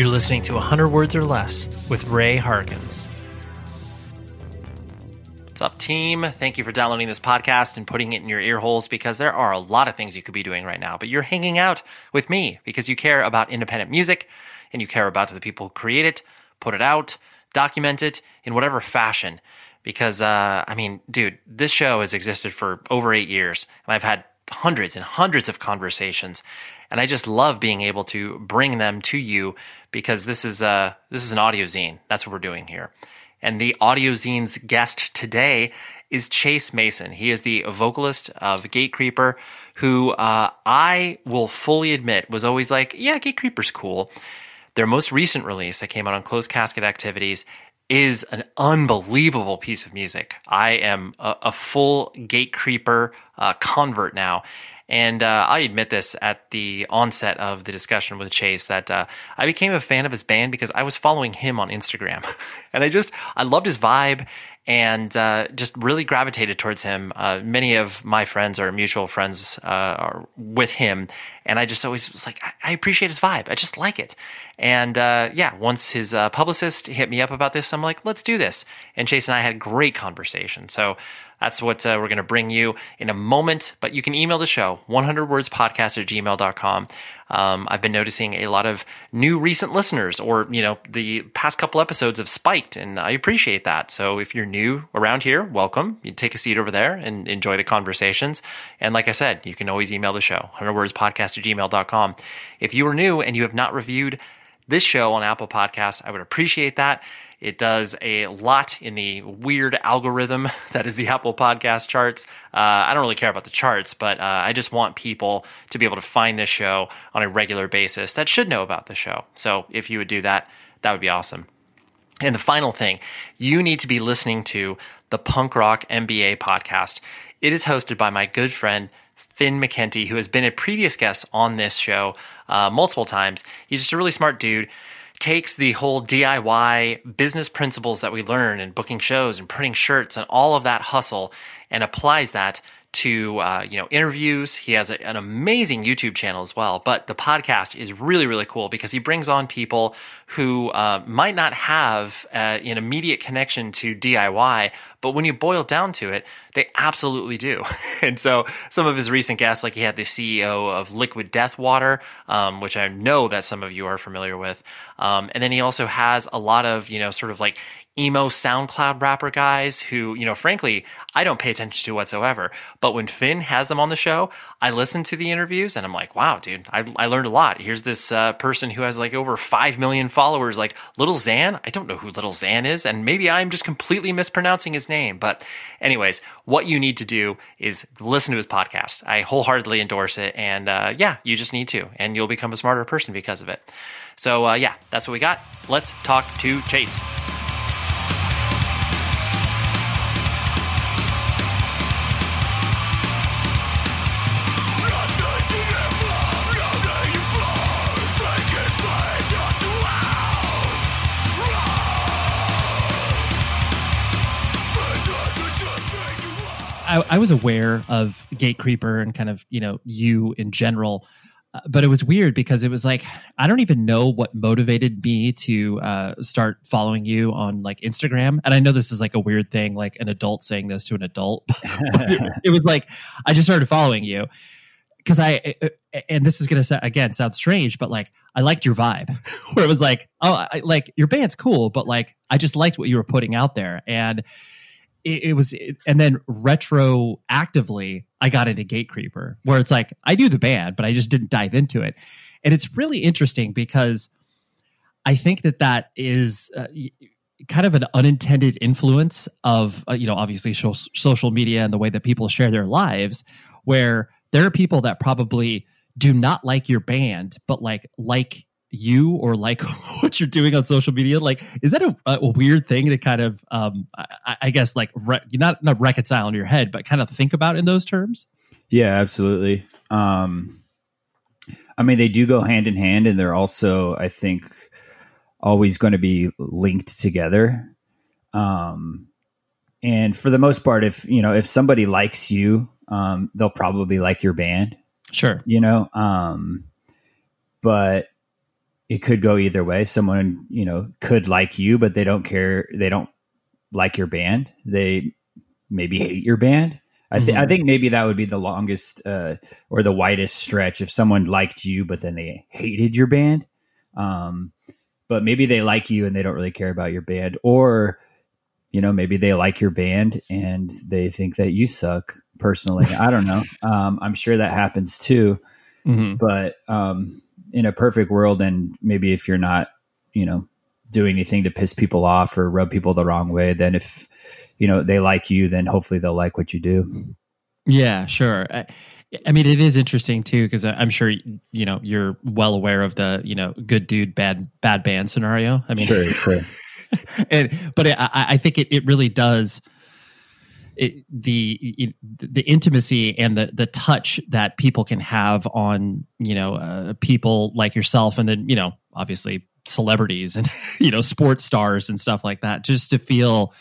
You're listening to 100 Words or Less with Ray Harkins. What's up, team? Thank you for downloading this podcast and putting it in your ear holes because there are a lot of things you could be doing right now, but you're hanging out with me because you care about independent music and you care about the people who create it, put it out, document it in whatever fashion. Because, uh, I mean, dude, this show has existed for over eight years and I've had hundreds and hundreds of conversations and I just love being able to bring them to you because this is a this is an audio zine. That's what we're doing here. And the audio zine's guest today is Chase Mason. He is the vocalist of Gatecreeper, who uh, I will fully admit was always like, yeah, Gatecreeper's cool. Their most recent release that came out on Closed Casket Activities is an unbelievable piece of music. I am a, a full Gatecreeper uh, convert now. And uh, I admit this at the onset of the discussion with Chase that uh, I became a fan of his band because I was following him on Instagram, and I just I loved his vibe and uh, just really gravitated towards him. Uh, many of my friends or mutual friends uh, are with him, and I just always was like, I, I appreciate his vibe. I just like it. And uh, yeah, once his publicist hit me up about this, I'm like, let's do this. And Chase and I had a great conversation. So that's what uh, we're going to bring you in a moment. But you can email the show, 100wordspodcast at gmail.com. Um, I've been noticing a lot of new recent listeners, or, you know, the past couple episodes have spiked, and I appreciate that. So if you're new around here, welcome. You take a seat over there and enjoy the conversations. And like I said, you can always email the show, 100wordspodcast at gmail.com. If you are new and you have not reviewed this show on Apple Podcasts, I would appreciate that. It does a lot in the weird algorithm that is the Apple Podcast charts. Uh, I don't really care about the charts, but uh, I just want people to be able to find this show on a regular basis that should know about the show. So if you would do that, that would be awesome. And the final thing, you need to be listening to the Punk Rock MBA podcast. It is hosted by my good friend Finn McKenty, who has been a previous guest on this show uh, multiple times. He's just a really smart dude takes the whole DIY business principles that we learn in booking shows and printing shirts and all of that hustle and applies that to uh, you know interviews. He has a, an amazing YouTube channel as well. But the podcast is really really cool because he brings on people who uh, might not have uh, an immediate connection to DIY, but when you boil down to it, They absolutely do. and so some of his recent guests, like he had the CEO of Liquid Death Water, um, which I know that some of you are familiar with. Um, and then he also has a lot of, you know, sort of like emo SoundCloud rapper guys who, you know, frankly, I don't pay attention to whatsoever. But when Finn has them on the show, I listen to the interviews and I'm like, wow, dude, I, I learned a lot. Here's this uh, person who has like over 5 million followers, like Little Xan. I don't know who Little Xan is. And maybe I'm just completely mispronouncing his name. But, anyways, what you need to do is listen to his podcast. I wholeheartedly endorse it. And uh, yeah, you just need to. And you'll become a smarter person because of it. So, uh, yeah, that's what we got. Let's talk to Chase. I, I was aware of Gatecreeper and kind of you know you in general, uh, but it was weird because it was like I don't even know what motivated me to uh, start following you on like Instagram. And I know this is like a weird thing, like an adult saying this to an adult. it, it was like I just started following you because I and this is gonna again sound strange, but like I liked your vibe, where it was like, oh, I, like your band's cool, but like I just liked what you were putting out there, and it, it was, and then retroactively, I got into Gatecreeper, where it's like I knew the band, but I just didn't dive into it, and it's really interesting because I think that that is. Uh, kind of an unintended influence of uh, you know obviously so- social media and the way that people share their lives where there are people that probably do not like your band but like like you or like what you're doing on social media? Like is that a, a weird thing to kind of um i, I guess like re- not not reconcile in your head but kind of think about in those terms? Yeah absolutely. Um i mean they do go hand in hand and they're also i think always going to be linked together. Um and for the most part if you know if somebody likes you um they'll probably like your band. Sure. You know um but it could go either way. Someone, you know, could like you, but they don't care. They don't like your band. They maybe hate your band. I think mm-hmm. I think maybe that would be the longest uh, or the widest stretch if someone liked you, but then they hated your band. Um, but maybe they like you and they don't really care about your band, or you know, maybe they like your band and they think that you suck. Personally, I don't know. Um, I'm sure that happens too. Mm-hmm. But um, in a perfect world, and maybe if you're not, you know, doing anything to piss people off or rub people the wrong way, then if you know they like you, then hopefully they'll like what you do. Yeah, sure. I, I mean, it is interesting too because I'm sure you know you're well aware of the you know good dude bad bad band scenario. I mean, sure, sure. and but I, I think it it really does it, the the intimacy and the the touch that people can have on you know uh, people like yourself and then you know obviously celebrities and you know sports stars and stuff like that just to feel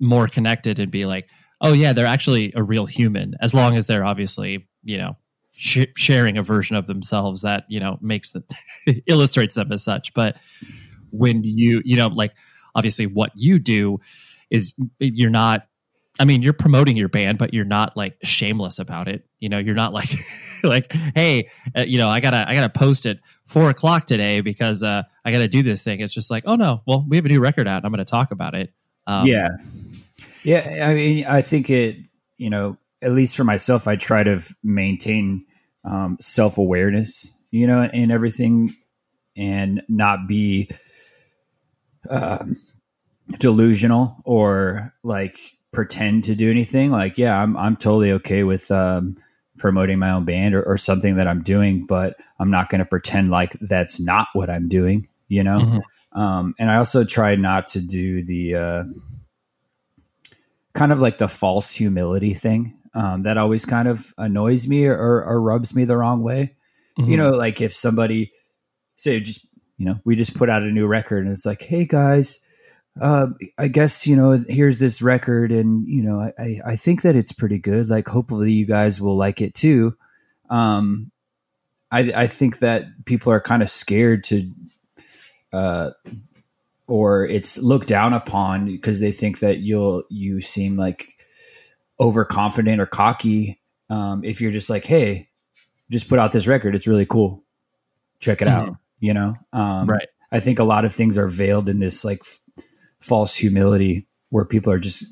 more connected and be like oh yeah they're actually a real human as long as they're obviously you know sh- sharing a version of themselves that you know makes the illustrates them as such. But when you you know like obviously what you do is you're not I mean, you're promoting your band, but you're not like shameless about it. You know, you're not like, like, hey, uh, you know, I gotta, I gotta post at four o'clock today because uh, I gotta do this thing. It's just like, oh no, well, we have a new record out. I'm going to talk about it. Um, yeah, yeah. I mean, I think it. You know, at least for myself, I try to maintain um, self awareness. You know, in everything, and not be uh, delusional or like pretend to do anything. Like, yeah, I'm I'm totally okay with um, promoting my own band or, or, something that I'm doing, but I'm not going to pretend like that's not what I'm doing. You know. Mm-hmm. Um, and I also try not to do the uh, kind of like the false humility thing. Um, that always kind of annoys me or, or rubs me the wrong way. Mm-hmm. You know, like if somebody say just you know we just put out a new record and it's like, hey guys, uh, I guess you know here's this record, and you know I I think that it's pretty good. Like hopefully you guys will like it too. Um, I I think that people are kind of scared to, uh, or it's looked down upon because they think that you'll you seem like overconfident or cocky. Um, if you're just like, hey, just put out this record, it's really cool. Check it out. You know, um, Right. I think a lot of things are veiled in this like f- false humility where people are just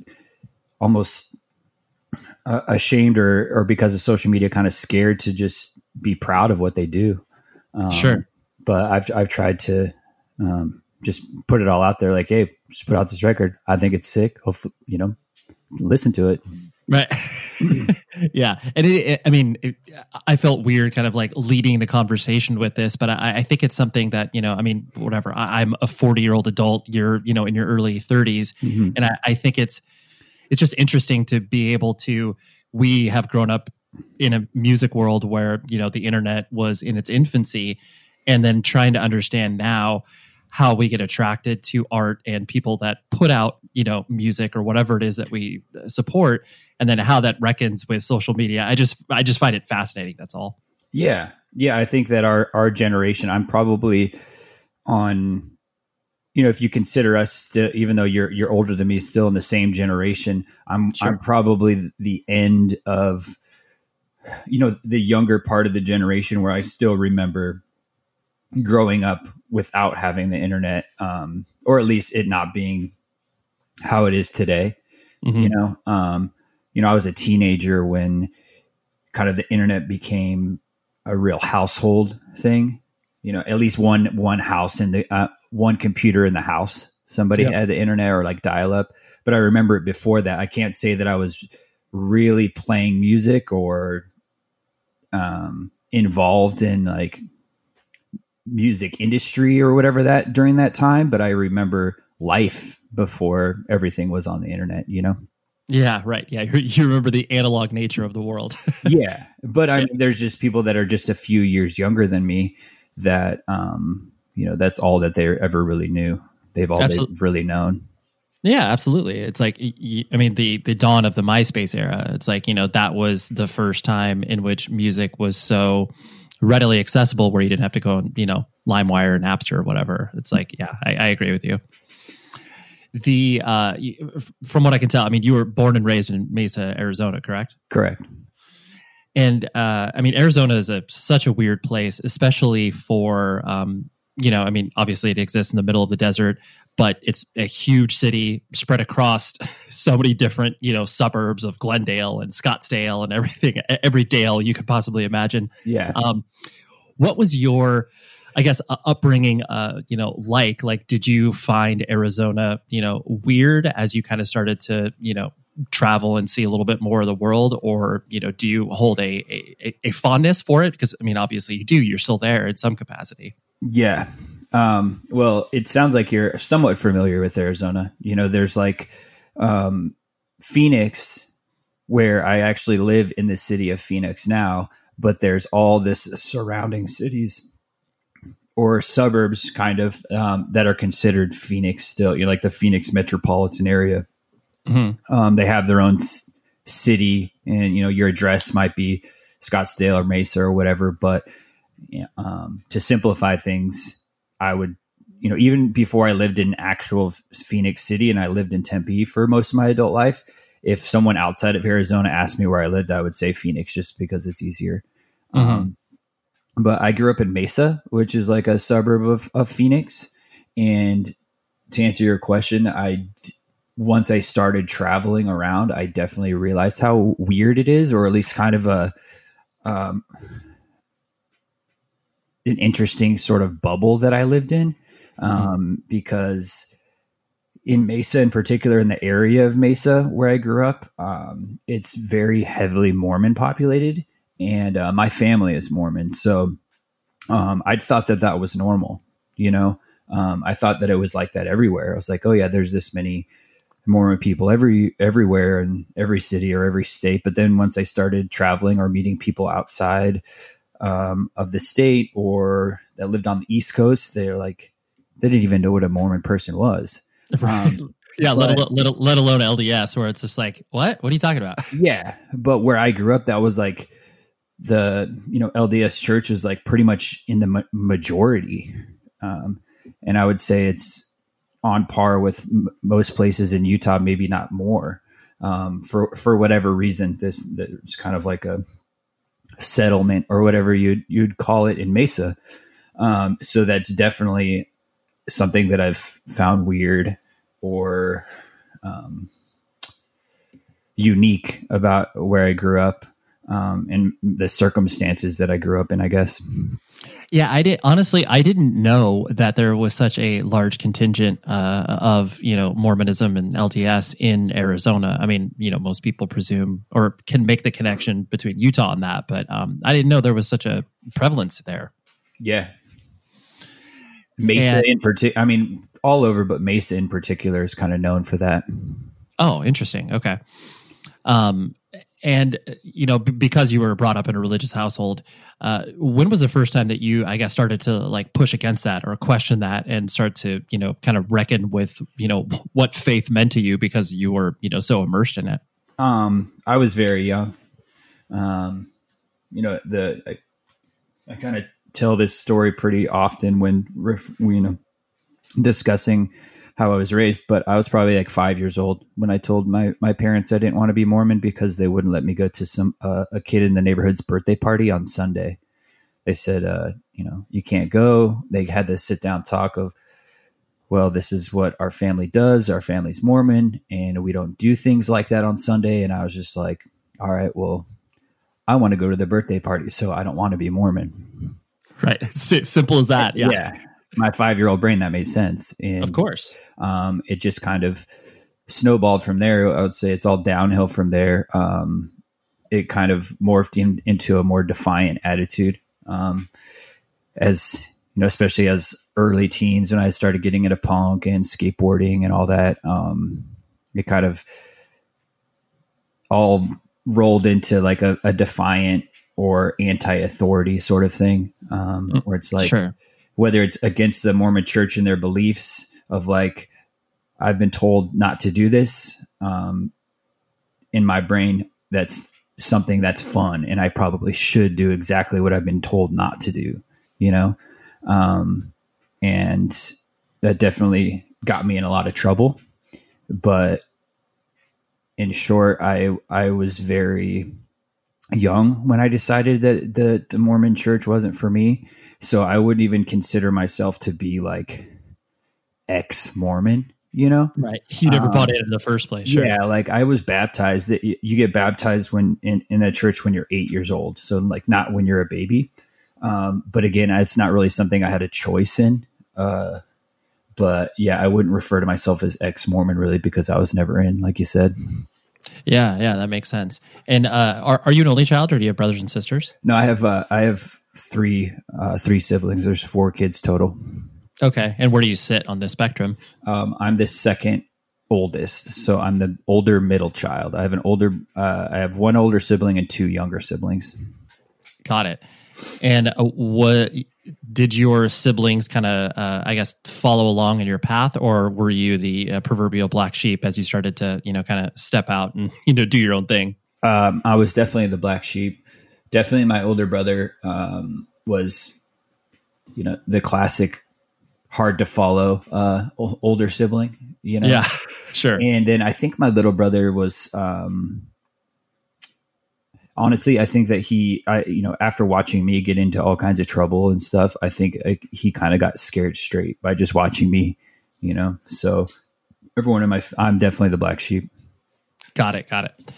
almost uh, ashamed or or because of social media kind of scared to just be proud of what they do. Um, Sure. But I've I've tried to um, just put it all out there like, hey, just put out this record. I think it's sick. Hopefully, you know, listen to it. Right. Hmm. yeah. And it, it- I mean, it, I felt weird kind of like leading the conversation with this, but I, I think it's something that, you know, I mean, whatever. I, I'm a 40 year old adult. You're, you know, in your early 30s. Mm-hmm. And I, I think it's, it's just interesting to be able to, we have grown up in a music world where, you know, the internet was in its infancy and then trying to understand now how we get attracted to art and people that put out you know music or whatever it is that we uh, support and then how that reckons with social media i just i just find it fascinating that's all Yeah, yeah. I think that our our generation, I'm probably on. You know, if you consider us still, even though you're you're older than me, still in the same generation, I'm I'm probably the end of, you know, the younger part of the generation where I still remember growing up without having the internet, um, or at least it not being how it is today. You know, um, you know, I was a teenager when kind of the internet became a real household thing. You know, at least one one house in the uh, one computer in the house. Somebody had the internet or like dial up. But I remember it before that. I can't say that I was really playing music or um, involved in like music industry or whatever that during that time. But I remember life before everything was on the internet. You know. yeah right yeah you, remember the analog nature of the world yeah but i mean there's just people that are just a few years younger than me that um you know that's all that they ever really knew they've all Absolute- they've really known Yeah, absolutely. It's like I mean the the dawn of the MySpace era. It's like you know that was the first time in which music was so readily accessible, where you didn't have to go and you know LimeWire and Napster or whatever. It's like yeah, I, I agree with you. The uh, from what I can tell, I mean you were born and raised in Mesa, Arizona, correct? correct and uh, I mean Arizona is a such a weird place, especially for um, you know, I mean, obviously it exists in the middle of the desert, but it's a huge city spread across so many different you know suburbs of Glendale and Scottsdale and everything, every dale you could possibly imagine. yeah Um, what was your, I guess, uh, upbringing? Uh, you know, like like did you find Arizona, you know, weird as you kind of started to, you know, travel and see a little bit more of the world, or you know, do you hold a a, a fondness for it? Because I mean, obviously you do. You're still there in some capacity. Yeah. Um well it sounds like you're somewhat familiar with arizona. You know there's like um phoenix where i actually live in the city of phoenix now but there's all this surrounding cities or suburbs kind of um, that are considered phoenix still you know like the phoenix metropolitan area. Um, they have their own s- city and you know your address might be scottsdale or mesa or whatever but um, to simplify things i would you know even before i lived in actual phoenix city and i lived in tempe for most of my adult life if someone outside of arizona asked me where i lived i would say phoenix just because it's easier. Um, but i grew up in mesa which is like a suburb of, of phoenix. And to answer your question I once I started traveling around, I definitely realized how weird it is, or at least kind of a um, an interesting sort of bubble that I lived in. Um, Because in Mesa, in particular, in the area of Mesa where I grew up, um, it's very heavily Mormon populated, and uh, my family is Mormon, so um, I thought that that was normal. You know, um, I thought that it was like that everywhere. I was like, oh yeah, there's this many Mormon people every everywhere in every city or every state. But then once I started traveling or meeting people outside um, of the state or that lived on the East Coast, they're like they didn't even know what a Mormon person was. Um, yeah, let, but- alone, let, let alone LDS, where it's just like, what? What are you talking about? yeah, but where I grew up, that was like the you know LDS church is like pretty much in the ma- majority, um, and I would say it's on par with m- most places in Utah, maybe not more. um, for for whatever reason. This there's kind of like a settlement or whatever you'd you'd call it in Mesa. Um, so that's definitely something that I've found weird or um, unique about where I grew up um, and the circumstances that I grew up in, I guess. Yeah, I did. Honestly, I didn't know that there was such a large contingent uh, of you know Mormonism and LDS in Arizona. I mean, you know, most people presume or can make the connection between Utah and that, but um, I didn't know there was such a prevalence there. Yeah, Mesa and, in particular. I mean, all over, but Mesa in particular is kind of known for that. Oh, interesting. Okay. Um, and you know, b- because you were brought up in a religious household, uh, when was the first time that you, I guess, started to like push against that or question that and start to, you know, kind of reckon with, you know, what faith meant to you because you were, you know, so immersed in it? Um, I was very young. Um, you know, the I, I kind of tell this story pretty often when you know discussing how I was raised, but I was probably like five years old when I told my, my parents I didn't want to be Mormon because they wouldn't let me go to some uh, a kid in the neighborhood's birthday party on Sunday. They said, uh, you know, you can't go. They had this sit down talk of, well, this is what our family does. Our family's Mormon, and we don't do things like that on Sunday. And I was just like, all right, well, I want to go to the birthday party, so I don't want to be Mormon. Right. Simple as that. Yeah. yeah my five year old brain that made sense. And of course, um, it just kind of snowballed from there. I would say it's all downhill from there. Um, it kind of morphed in, into a more defiant attitude. Um, as you know, especially as early teens when I started getting into punk and skateboarding and all that, um, it kind of all rolled into like a, a defiant or anti-authority sort of thing, um, mm, where it's like, sure whether it's against the Mormon church and their beliefs of like, I've been told not to do this. Um, in my brain, that's something that's fun, and I probably should do exactly what I've been told not to do, you know? Um, and that definitely got me in a lot of trouble. But in short, I I was very young when I decided that the, the Mormon church wasn't for me. So I wouldn't even consider myself to be like ex Mormon, you know? Right. You never um, bought in in the first place. Sure. Yeah. Like I was baptized that you get baptized when in, in a church when you're eight years old. So like not when you're a baby. Um, but again, it's not really something I had a choice in. Uh, but yeah, I wouldn't refer to myself as ex Mormon really because I was never in, like you said. Yeah, yeah, that makes sense. And uh, are are you an only child, or do you have brothers and sisters? No, I have uh, I have three uh, three siblings. There's four kids total. Okay, and where do you sit on the spectrum? Um, I'm the second oldest, so I'm the older middle child. I have an older, uh, I have one older sibling and two younger siblings. Got it. And uh, what did your siblings kind of, uh, I guess, follow along in your path, or were you the uh, proverbial black sheep as you started to, you know, kind of step out and you know do your own thing? Um, I was definitely the black sheep. Definitely, my older brother um, was, you know, the classic hard to follow uh, older sibling. You know, yeah, sure. And then I think my little brother was. Um, honestly, I think that he, I, you know, after watching me get into all kinds of trouble and stuff, I think like, he kind of got scared straight by just watching me, you know. So everyone in my, I'm definitely the black sheep. Got it. Got it.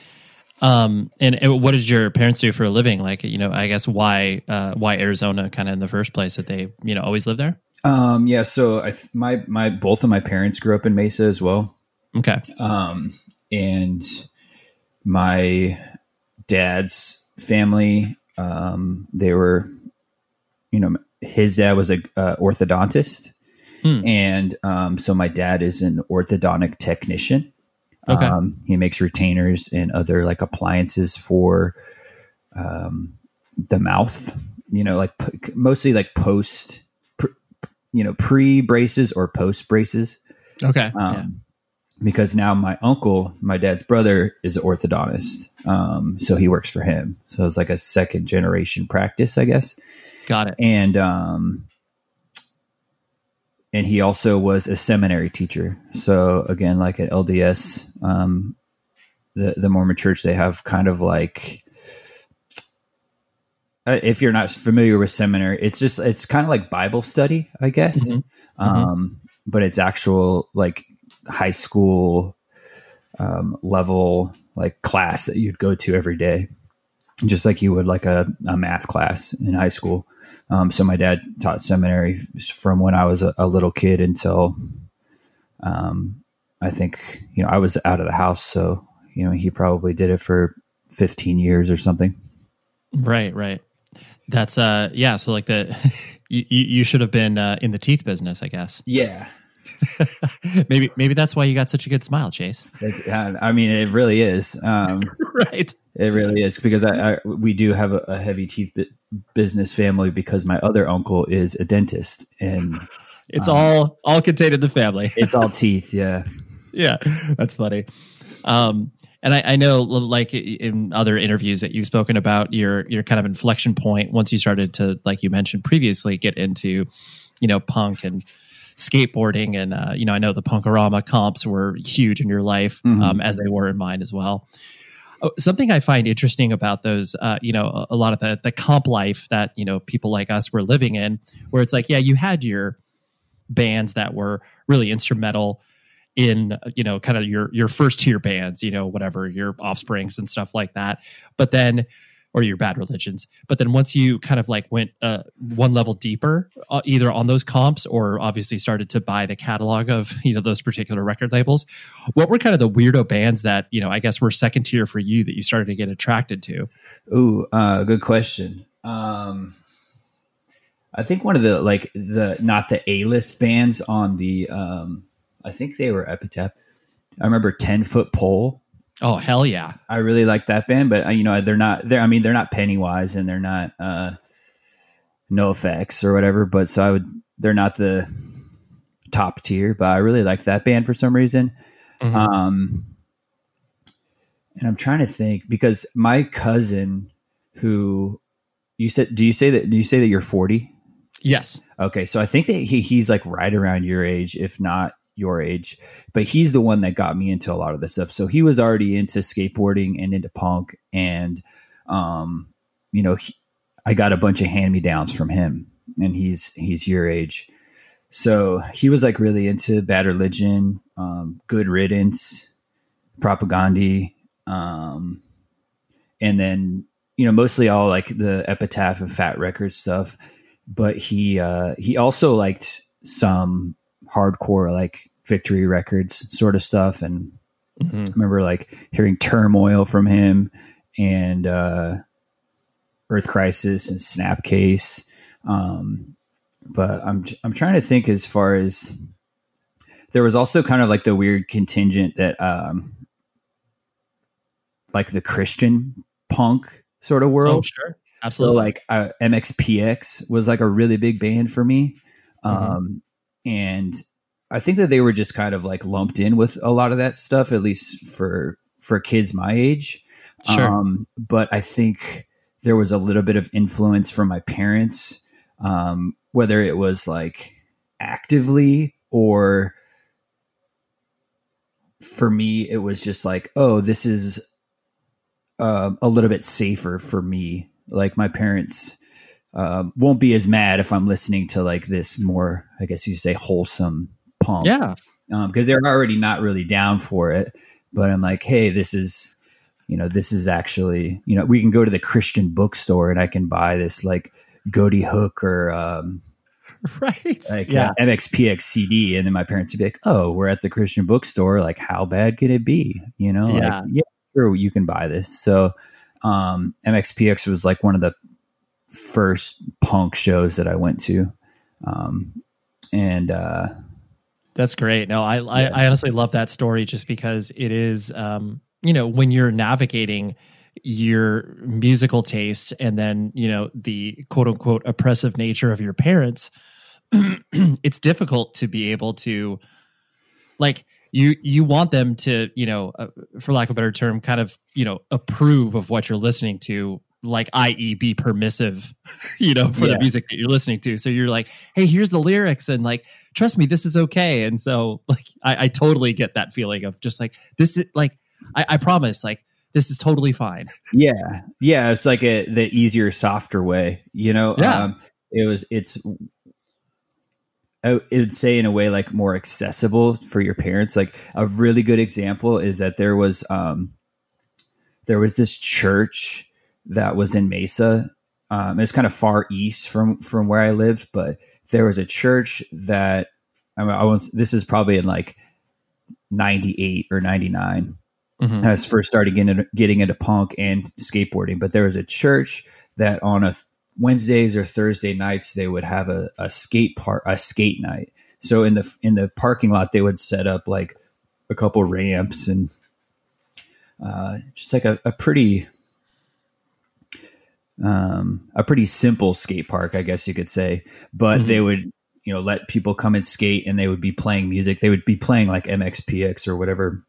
Um, and, and, what did your parents do for a living? Like, you know, I guess why, uh, why Arizona kind of in the first place that they, you know, always live there? Um, yeah. So I, th- my, my, both of my parents grew up in Mesa as well. Okay. Um, and my dad's family, um, they were, you know, his dad was a uh, orthodontist. Hmm. And, um, so my dad is an orthodontic technician. Okay. Um, he makes retainers and other like appliances for um, the mouth. You know, like p- mostly like post, pr- you know, pre braces or post braces. Okay. Um, yeah. Because now my uncle, my dad's brother, is an orthodontist, um, so he works for him. So it's like a second generation practice, I guess. Got it. And um, and he also was a seminary teacher. So again, like at LDS, um, the the Mormon Church, they have kind of like uh, if you're not familiar with seminary, it's just it's kind of like Bible study, I guess. Mm-hmm. Um, but it's actual like high school um, level like class that you'd go to every day, just like you would like a, a math class in high school. Um, so my dad taught seminary from when I was a, a little kid until um, I think you know I was out of the house. So you know he probably did it for 15 years or something. Right, right. That's uh yeah, so like the you you should have been uh, in the teeth business, I guess. Yeah. maybe maybe that's why you got such a good smile, Chase. Uh, I mean, it really is. Um, right. It really is because I, I we do have a, a heavy teeth business family because my other uncle is a dentist and it's um, all all contained in the family. it's all teeth. Yeah. Yeah, that's funny. Um, and I, I, know, like in other interviews that you've spoken about, your your kind of inflection point once you started to, like you mentioned previously, get into, you know, punk and skateboarding, and uh, you know, I know the Punkorama comps were huge in your life, mm-hmm. um, as they were in mine as well. Oh, something I find interesting about those, uh, you know, a, a lot of the the comp life that you know people like us were living in, where it's like, yeah, you had your bands that were really instrumental in you know kind of your your first tier bands you know whatever your offsprings and stuff like that but then or your bad religions but then once you kind of like went uh, one level deeper uh, either on those comps or obviously started to buy the catalog of you know those particular record labels what were kind of the weirdo bands that you know i guess were second tier for you that you started to get attracted to ooh uh, good question um i think one of the like the not the a-list bands on the um I think they were Epitaph. I remember Ten Foot Pole. Oh hell yeah! I really like that band, but uh, you know they're not. They're I mean they're not Pennywise and they're not uh, NOFX or whatever. But so I would. They're not the top tier, but I really like that band for some reason. Mm-hmm. Um, and I'm trying to think because my cousin, who you said, do you say that? Do you say that you're 40? Yes. Okay, so I think that he, he's like right around your age, if not your age, but he's the one that got me into a lot of this stuff. So he was already into skateboarding and into punk, and um, you know, he, I got a bunch of hand me downs from him, and he's he's your age. So he was like really into Bad Religion, um, Good Riddance, Propaganda, um, and then you know mostly all like the Epitaph and Fat Records stuff. But he uh, he also liked some hardcore like victory records sort of stuff. And mm-hmm. I remember like hearing turmoil from him and uh earth crisis and snapcase. Um but i'm i'm trying to think as far as there was also kind of like the weird contingent that um like the christian punk sort of world. Oh sure. Absolutely. So like uh, mxpx was like a really big band for me. Mm-hmm. um and I think that they were just kind of like lumped in with a lot of that stuff, at least for for kids my age. Sure. Um, but I think there was a little bit of influence from my parents, um, whether it was like actively or for me, it was just like, oh, this is uh, a little bit safer for me. Like my parents um, won't be as mad if I'm listening to like this more, I guess you say, wholesome pump. Yeah. Because um, they're already not really down for it. But I'm like, hey, this is, you know, this is actually, you know, we can go to the Christian bookstore and I can buy this like Ghoti Hook or, um, right. Like yeah. Uh, MXPX CD. And then my parents would be like, oh, we're at the Christian bookstore. Like, how bad could it be? You know, yeah. Like, yeah, sure, you can buy this. So, um, MXPX was like one of the first punk shows that I went to. Um, and, uh, that's great. No, I, yeah. I, I honestly love that story just because it is, um, you know, when you're navigating your musical taste and then you know the quote unquote oppressive nature of your parents it's difficult to be able to like you you want them to you know uh, for lack of a better term kind of you know approve of what you're listening to like i.e be permissive you know for yeah. the music that you're listening to so you're like hey here's the lyrics and like trust me this is okay and so like i, I totally get that feeling of just like this is like I, I promise, like this is totally fine. Yeah, yeah, it's like a the easier, softer way. You know, Yeah. um, it was. It's. I would say in a way like more accessible for your parents. Like a really good example is that there was um, there was this church that was in Mesa. Um, it's kind of far east from from where I lived, but there was a church that I, mean, I was. This is probably in like ninety eight or ninety nine. Mhm. I was first starting getting, getting into punk and skateboarding, but there was a church that on a Wednesdays or Thursday nights they would have a, a skate park, a skate night. So in the in the parking lot they would set up like a couple ramps and uh, just like a, a pretty um, a pretty simple skate park, I guess you could say. But they would you know let people come and skate, and they would be playing music. They would be playing like MXPX or whatever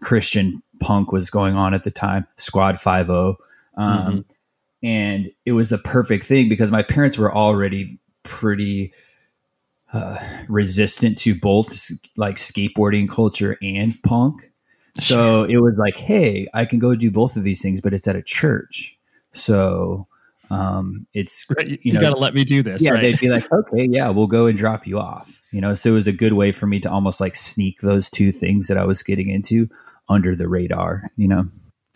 Christian punk was going on at the time, Squad Five O, um, and it was the perfect thing because my parents were already pretty uh, resistant to both like skateboarding culture and punk. So it was like, hey, I can go do both of these things, but it's at a church. So um, it's Right, you, you know, got to let me do this. yeah, right? they'd be like, okay, yeah, we'll go and drop you off. You know, so it was a good way for me to almost like sneak those two things that I was getting into under the radar. You know,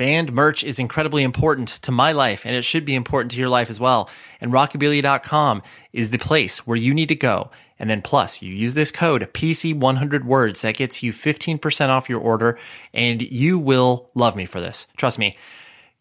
Band merch is incredibly important to my life, and it should be important to your life as well. And Rockabilia.com is the place where you need to go. And then, plus, you use this code PC100 words that gets you 15% off your order, and you will love me for this. Trust me.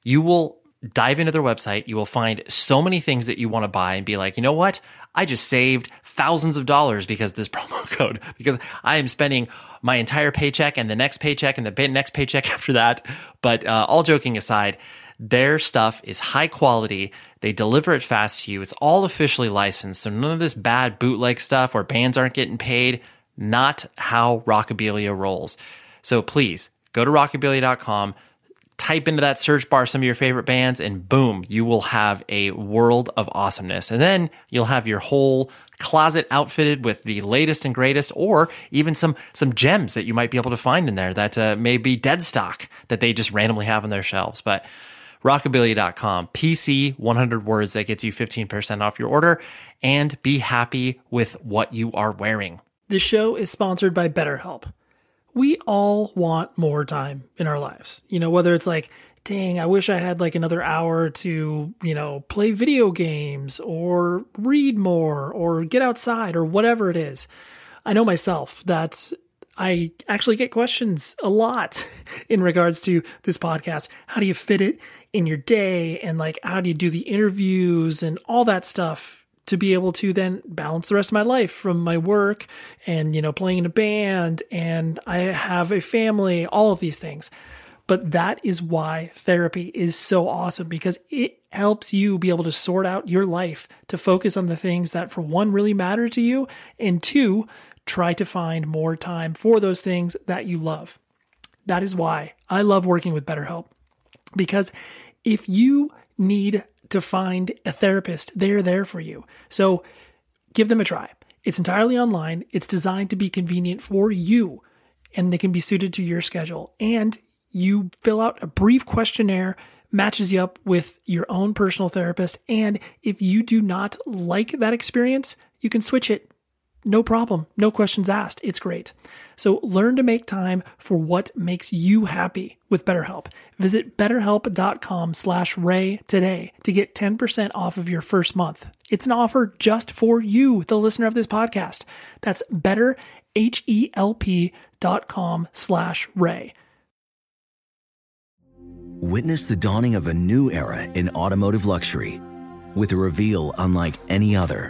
You will dive into their website. You will find so many things that you want to buy and be like, you know what? I just saved thousands of dollars because this promo code, because I am spending my entire paycheck and the next paycheck and the next paycheck after that. But uh, all joking aside, their stuff is high quality. They deliver it fast to you. It's all officially licensed. So none of this bad bootleg stuff where bands aren't getting paid. Not how Rockabilia rolls. So please go to rockabilia.com type into that search bar some of your favorite bands and boom you will have a world of awesomeness. And then you'll have your whole closet outfitted with the latest and greatest or even some some gems that you might be able to find in there that uh, may be dead stock that they just randomly have on their shelves. But rockabilia.com pc 100 words that gets you 15% off your order and be happy with what you are wearing. This show is sponsored by BetterHelp. We all want more time in our lives. You know, whether it's like, dang, I wish I had like another hour to, you know, play video games or read more or get outside or whatever it is. I know myself that I actually get questions a lot in regards to this podcast. How do you fit it in your day? And like, how do you do the interviews and all that stuff to be able to then balance the rest of my life from my work and, you know, playing in a band and I have a family, all of these things. But that is why therapy is so awesome because it helps you be able to sort out your life to focus on the things that, for one, really matter to you, and two, try to find more time for those things that you love. That is why I love working with BetterHelp because if you need to find a therapist, they're there for you. So give them a try. It's entirely online, it's designed to be convenient for you, and they can be suited to your schedule. And you fill out a brief questionnaire, matches you up with your own personal therapist. And if you do not like that experience, you can switch it no problem. No questions asked. It's great. So learn to make time for what makes you happy with BetterHelp. Visit betterhelp.com slash ray today to get 10% off of your first month. It's an offer just for you, the listener of this podcast. That's betterhelp.com slash ray. Witness the dawning of a new era in automotive luxury with a reveal unlike any other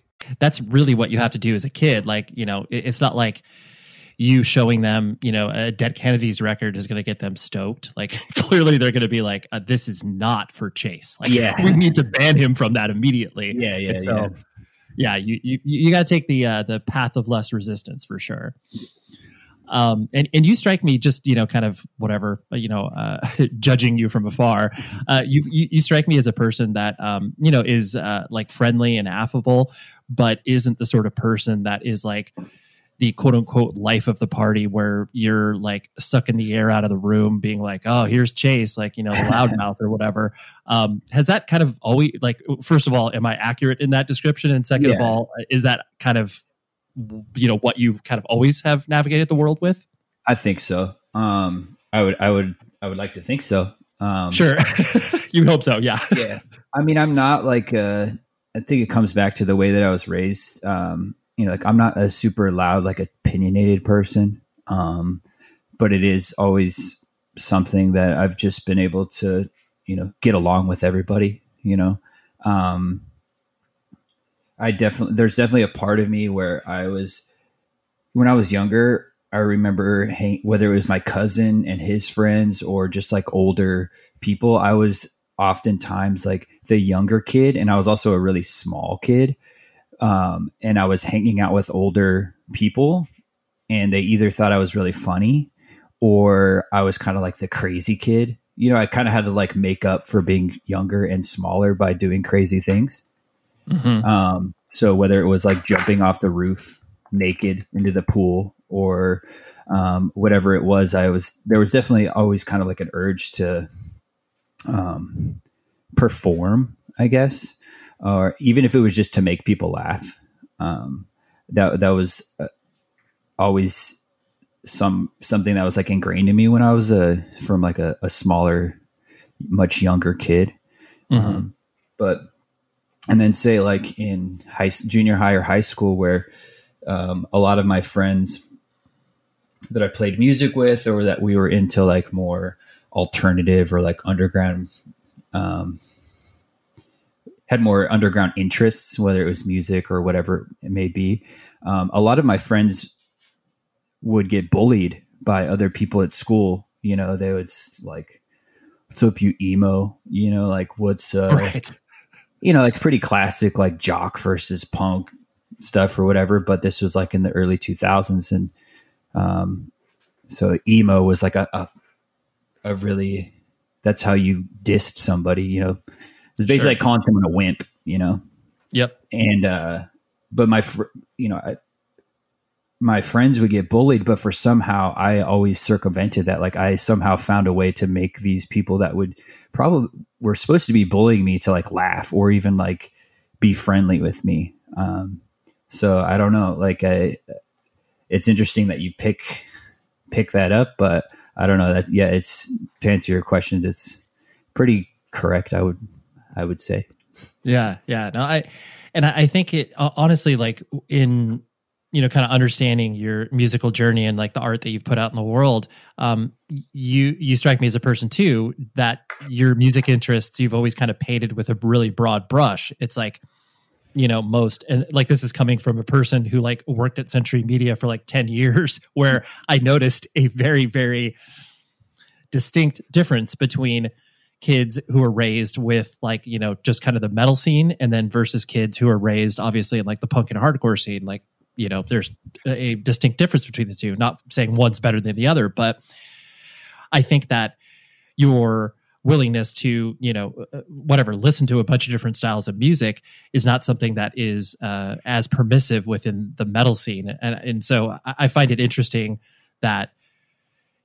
that's really what you have to do as a kid. Like, you know, it- it's not like you showing them, you know, a Dead Kennedys record is going to get them stoked. Like, clearly they're going to be like, uh, this is not for Chase. Like, Yeah. we need to ban him from that immediately. Yeah, yeah, And so, yeah. yeah, you you, you got to take the uh, the path of less resistance for sure. Um, and and you strike me just you know kind of whatever you know uh, judging you from afar. Uh, you, you you strike me as a person that um, you know is uh, like friendly and affable, but isn't the sort of person that is like the quote unquote life of the party where you're like sucking the air out of the room, being like, oh, here's Chase, like, you know, the loudmouth or whatever. Um, has that kind of always, like, first of all, am I accurate in that description? And second of all, is that kind of, you know, what you kind of always have navigated the world with? I think so. Um, I would, I would, I would like to think so. Um, Sure. you hope so. Yeah. yeah. I mean, I'm not like, uh, I think it comes back to the way that I was raised. Um, you know, like I'm not a super loud, like opinionated person. Um, but it is always something that I've just been able to, you know, get along with everybody, you know. Um, I definitely, there's definitely a part of me where I was, when I was younger, I remember hang, whether it was my cousin and his friends or just like older people, I was oftentimes like the younger kid, and I was also a really small kid. Um, and I was hanging out with older people, and they either thought I was really funny or I was kind of like the crazy kid. You know, I kind of had to like make up for being younger and smaller by doing crazy things. Mhm. Um, so whether it was like jumping off the roof naked into the pool or um, whatever it was, I was there was definitely always kind of like an urge to um, perform, I guess, or even if it was just to make people laugh. Um, that that was uh, always some something that was like ingrained in me when I was a from like a, a smaller, much younger kid. Um, but and then say like in high junior high or high school where um, a lot of my friends that I played music with or that we were into like more alternative or like underground um, had more underground interests whether it was music or whatever it may be um, a lot of my friends would get bullied by other people at school you know they would like what's up you emo you know like what's uh Right. You know, like pretty classic, like jock versus punk stuff or whatever. But this was like in the early 2000s. And um, so emo was like a, a, a really, that's how you dissed somebody, you know, it's basically Sure. like calling someone a wimp, you know? Yep. And, uh, but my, fr- you know, I, my friends would get bullied, but for somehow I always circumvented that. Like I somehow found a way to make these people that would probably were supposed to be bullying me to like laugh or even like be friendly with me. Um, so I don't know. Like I, it's interesting that you pick pick that up, but I don't know that. Yeah, it's to answer your questions. It's pretty correct. I would I would say. Yeah, yeah. No, I and I think it honestly like in you know, kind of understanding your musical journey and like the art that you've put out in the world, um, you you strike me as a person too that your music interests you've always kind of painted with a really broad brush. It's like, you know, most and like this is coming from a person who like worked at Century Media for like ten years, where I noticed a very very distinct difference between kids who are raised with like you know just kind of the metal scene and then versus kids who are raised obviously in like the punk and hardcore scene like you know there's a distinct difference between the two. Not saying one's better than the other but i think that your willingness to you know uh, whatever listen to a bunch of different styles of music is not something that is uh, as permissive within the metal scene. And, and so I, find it interesting that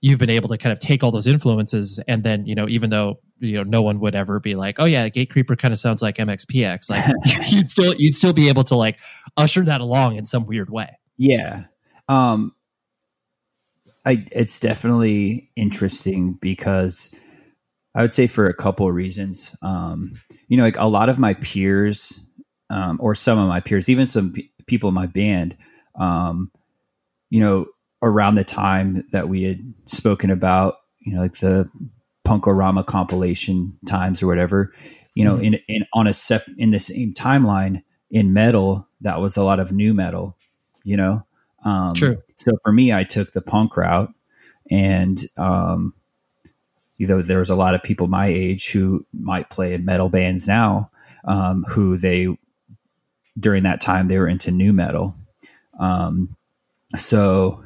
you've been able to kind of take all those influences and then you know even though you know no one would ever be like oh yeah gatecreeper kind of sounds like mxpx like you'd still you'd still be able to like usher that along in some weird way. Yeah. Um i it's definitely interesting because i would say for a couple of reasons. Um you know like a lot of my peers um or some of my peers even some p- people in my band um you know around the time that we had spoken about you know like the Punk-O-Rama compilation times or whatever you know mm-hmm. in, in on a sep in the same timeline in metal that was a lot of nu metal you know um True. so for me i took the punk route and um you know there's a lot of people my age who might play in metal bands now um who they during that time they were into nu metal um so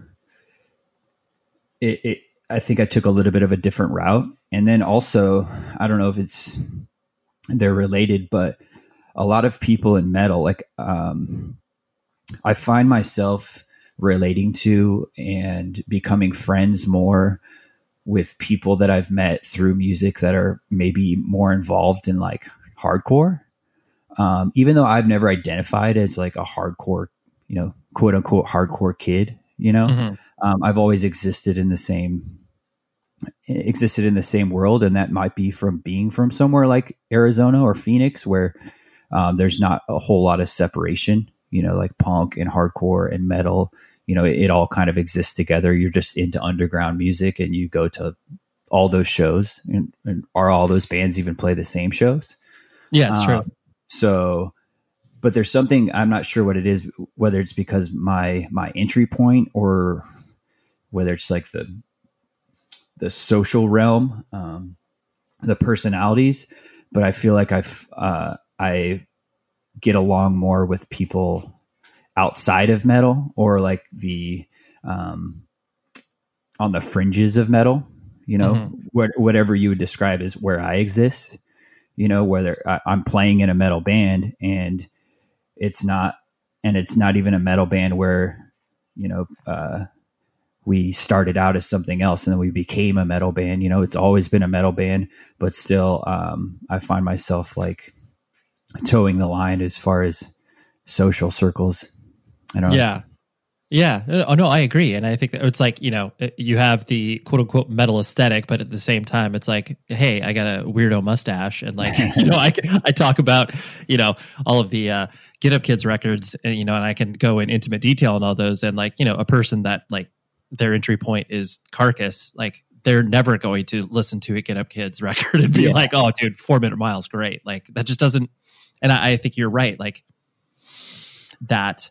it, it I think I took a little bit of a different route. And then also, I don't know if it's they're related, but a lot of people in metal, like um, I find myself relating to and becoming friends more with people that I've met through music that are maybe more involved in like hardcore. Um, even though I've never identified as like a hardcore, you know, quote unquote hardcore kid, you know, mm-hmm. um, I've always existed in the same existed in the same world, and that might be from being from somewhere like Arizona or Phoenix, where um, there's not a whole lot of separation. You know, like punk and hardcore and metal. You know, it, it all kind of exists together. You're just into underground music, and you go to all those shows. And, and are all those bands even play the same shows? Yeah, it's um, true. So, but there's something I'm not sure what it is. Whether it's because my my entry point or whether it's like the the social realm, um, the personalities, but I feel like I've uh, I get along more with people outside of metal or like the um, on the fringes of metal. You know, mm-hmm. what, whatever you would describe as where I exist. You know, whether I, I'm playing in a metal band and it's not, and it's not even a metal band where you know uh, we started out as something else and then we became a metal band. You know, it's always been a metal band, but still, um, I find myself like towing the line as far as social circles. I don't yeah. Know. Yeah. Oh no, I agree, and I think it's like you know you have the quote unquote metal aesthetic, but at the same time, it's like, hey, I got a weirdo mustache, and like you know, I I talk about you know all of the uh, Get Up Kids records, and you know, and I can go in intimate detail on all those, and like you know, a person that like their entry point is Carcass, like they're never going to listen to a Get Up Kids record and be yeah. like, "Oh, dude, Four Minute Miles, great!" Like that just doesn't. And I, I think you're right. Like that.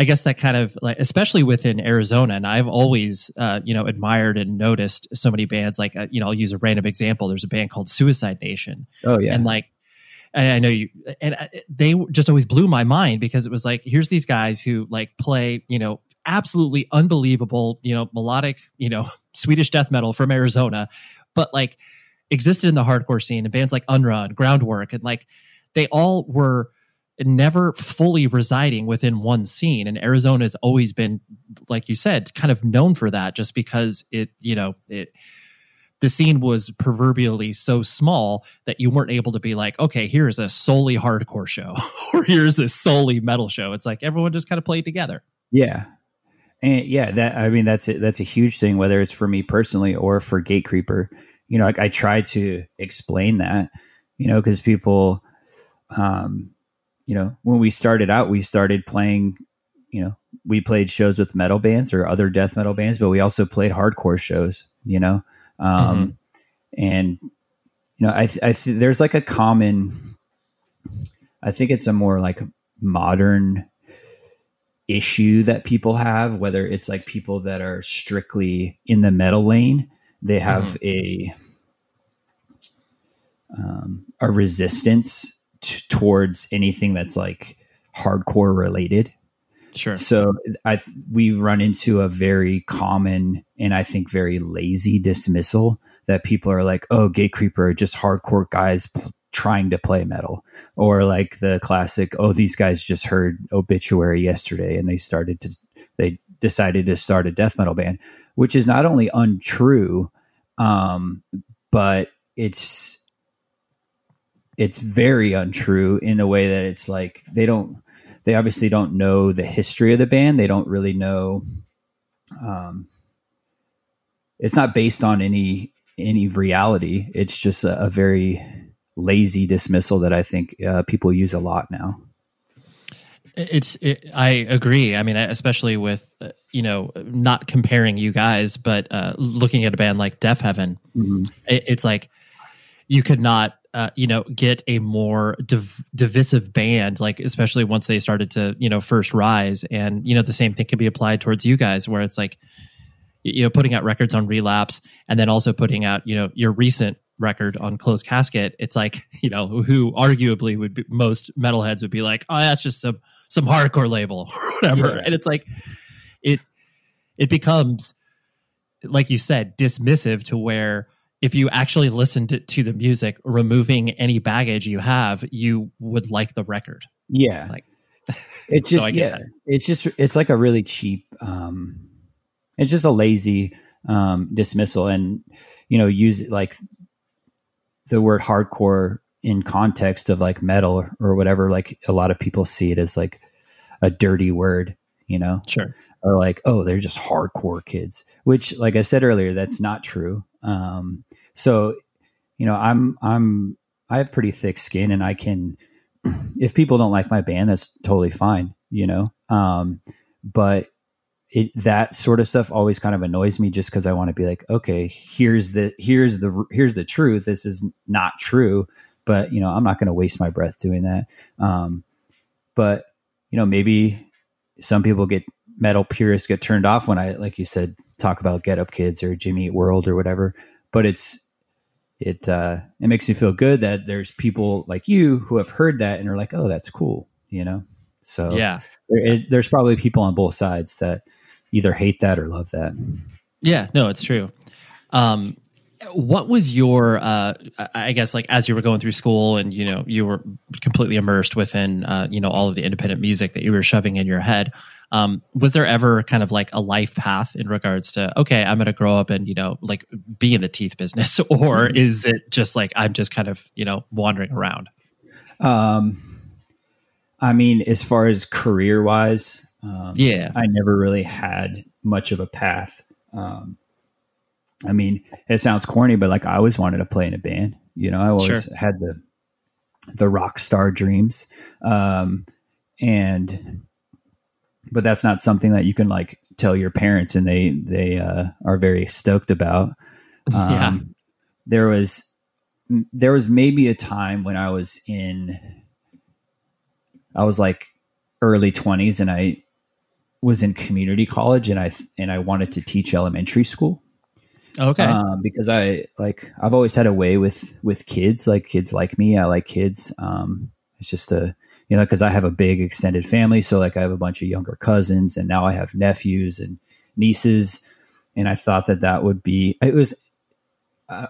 I guess that kind of like, especially within Arizona, and I've always, uh, you know, admired and noticed so many bands. Like, uh, you know, I'll use a random example. There's a band called Suicide Nation. Oh yeah, and like and I know you, and uh, they just always blew my mind because it was like, here's these guys who like play, you know, absolutely unbelievable, you know, melodic, you know, Swedish death metal from Arizona, but like existed in the hardcore scene and bands like Unrun, Groundwork, and like they all were never fully residing within one scene. And Arizona has always been, like you said, kind of known for that just because it, you know, it, the scene was proverbially so small that you weren't able to be like, okay, here's a solely hardcore show or here's a solely metal show. It's like everyone just kind of played together. Yeah. And yeah, that I mean that's a, that's a huge thing, whether it's for me personally or for Gatecreeper. You know, I, I try to explain that, you know, because people, um, you know, when we started out, we started playing, you know, we played shows with metal bands or other death metal bands, but we also played hardcore shows, you know? Um, mm-hmm. and you know, I, th- I th- there's like a common, I think it's a more like modern issue that people have, whether it's like people that are strictly in the metal lane, they have mm-hmm. a, um, a resistance t- towards anything that's like hardcore related. Sure. So I we've run into a very common and I think very lazy dismissal that people are like, "Oh, Gatecreeper are just hardcore guys p- trying to play metal," or like the classic, "Oh, these guys just heard Obituary yesterday and they started to they decided to start a death metal band," which is not only untrue, um, but it's it's very untrue in a way that it's like they don't they obviously don't know the history of the band. They don't really know. Um, it's not based on any any reality. It's just a, a very lazy dismissal that I think uh, people use a lot now. It's. It, I agree. I mean, especially with you know not comparing you guys, but uh, looking at a band like Deafheaven, mm-hmm. it, it's like you could not uh, you know, get a more div- divisive band, like especially once they started to, you know, first rise. And, you know, the same thing can be applied towards you guys, where it's like, you know, putting out records on relapse and then also putting out, you know, your recent record on closed casket. It's like, you know, who arguably would be most metalheads would be like, oh, that's just some, some hardcore label or whatever. Yeah. And it's like, it, it becomes, like you said, dismissive to where, if you actually listened to, to the music, removing any baggage you have, you would like the record. Yeah. Like it's just so yeah, it's just it's like a really cheap um it's just a lazy um dismissal and you know use like the word hardcore in context of like metal or, whatever like a lot of people see it as like a dirty word, you know. Sure. Or like, oh, they're just hardcore kids, which like I said earlier, that's not true. Um so, you know, I'm I'm I have pretty thick skin, and I can. If people don't like my band, that's totally fine, you know. Um, but it that sort of stuff always kind of annoys me, just because I want to be like, okay, here's the here's the here's the truth. This is not true, but you know, I'm not going to waste my breath doing that. Um, but you know, maybe some people get metal purists get turned off when I, like you said, talk about Get Up Kids or Jimmy Eat World or whatever. But it's it uh, it makes me feel good that there's people like you who have heard that and are like, oh, that's cool, you know. So yeah, there is, there's probably people on both sides that either hate that or love that. Yeah, no, it's true. Um, what was your uh, i guess like as you were going through school and you know you were completely immersed within uh, you know all of the independent music that you were shoving in your head um, was there ever kind of like a life path in regards to okay i'm going to grow up and you know like be in the teeth business or is it just like i'm just kind of you know wandering around um i mean as far as career wise um, yeah i never really had much of a path um, I mean, it sounds corny, but like I always wanted to play in a band. You know, I always sure. had the the rock star dreams. Um, and but that's not something that you can like tell your parents and they they uh, are very stoked about. Um, yeah. There was there was maybe a time when I was in I was like early 20s and I was in community college and I and I wanted to teach elementary school. Okay. Um, because I like I've always had a way with with kids, like kids like me. I like kids. Um, it's just a you know because I have a big extended family, so like I have a bunch of younger cousins, and now I have nephews and nieces, and I thought that that would be it was. Uh,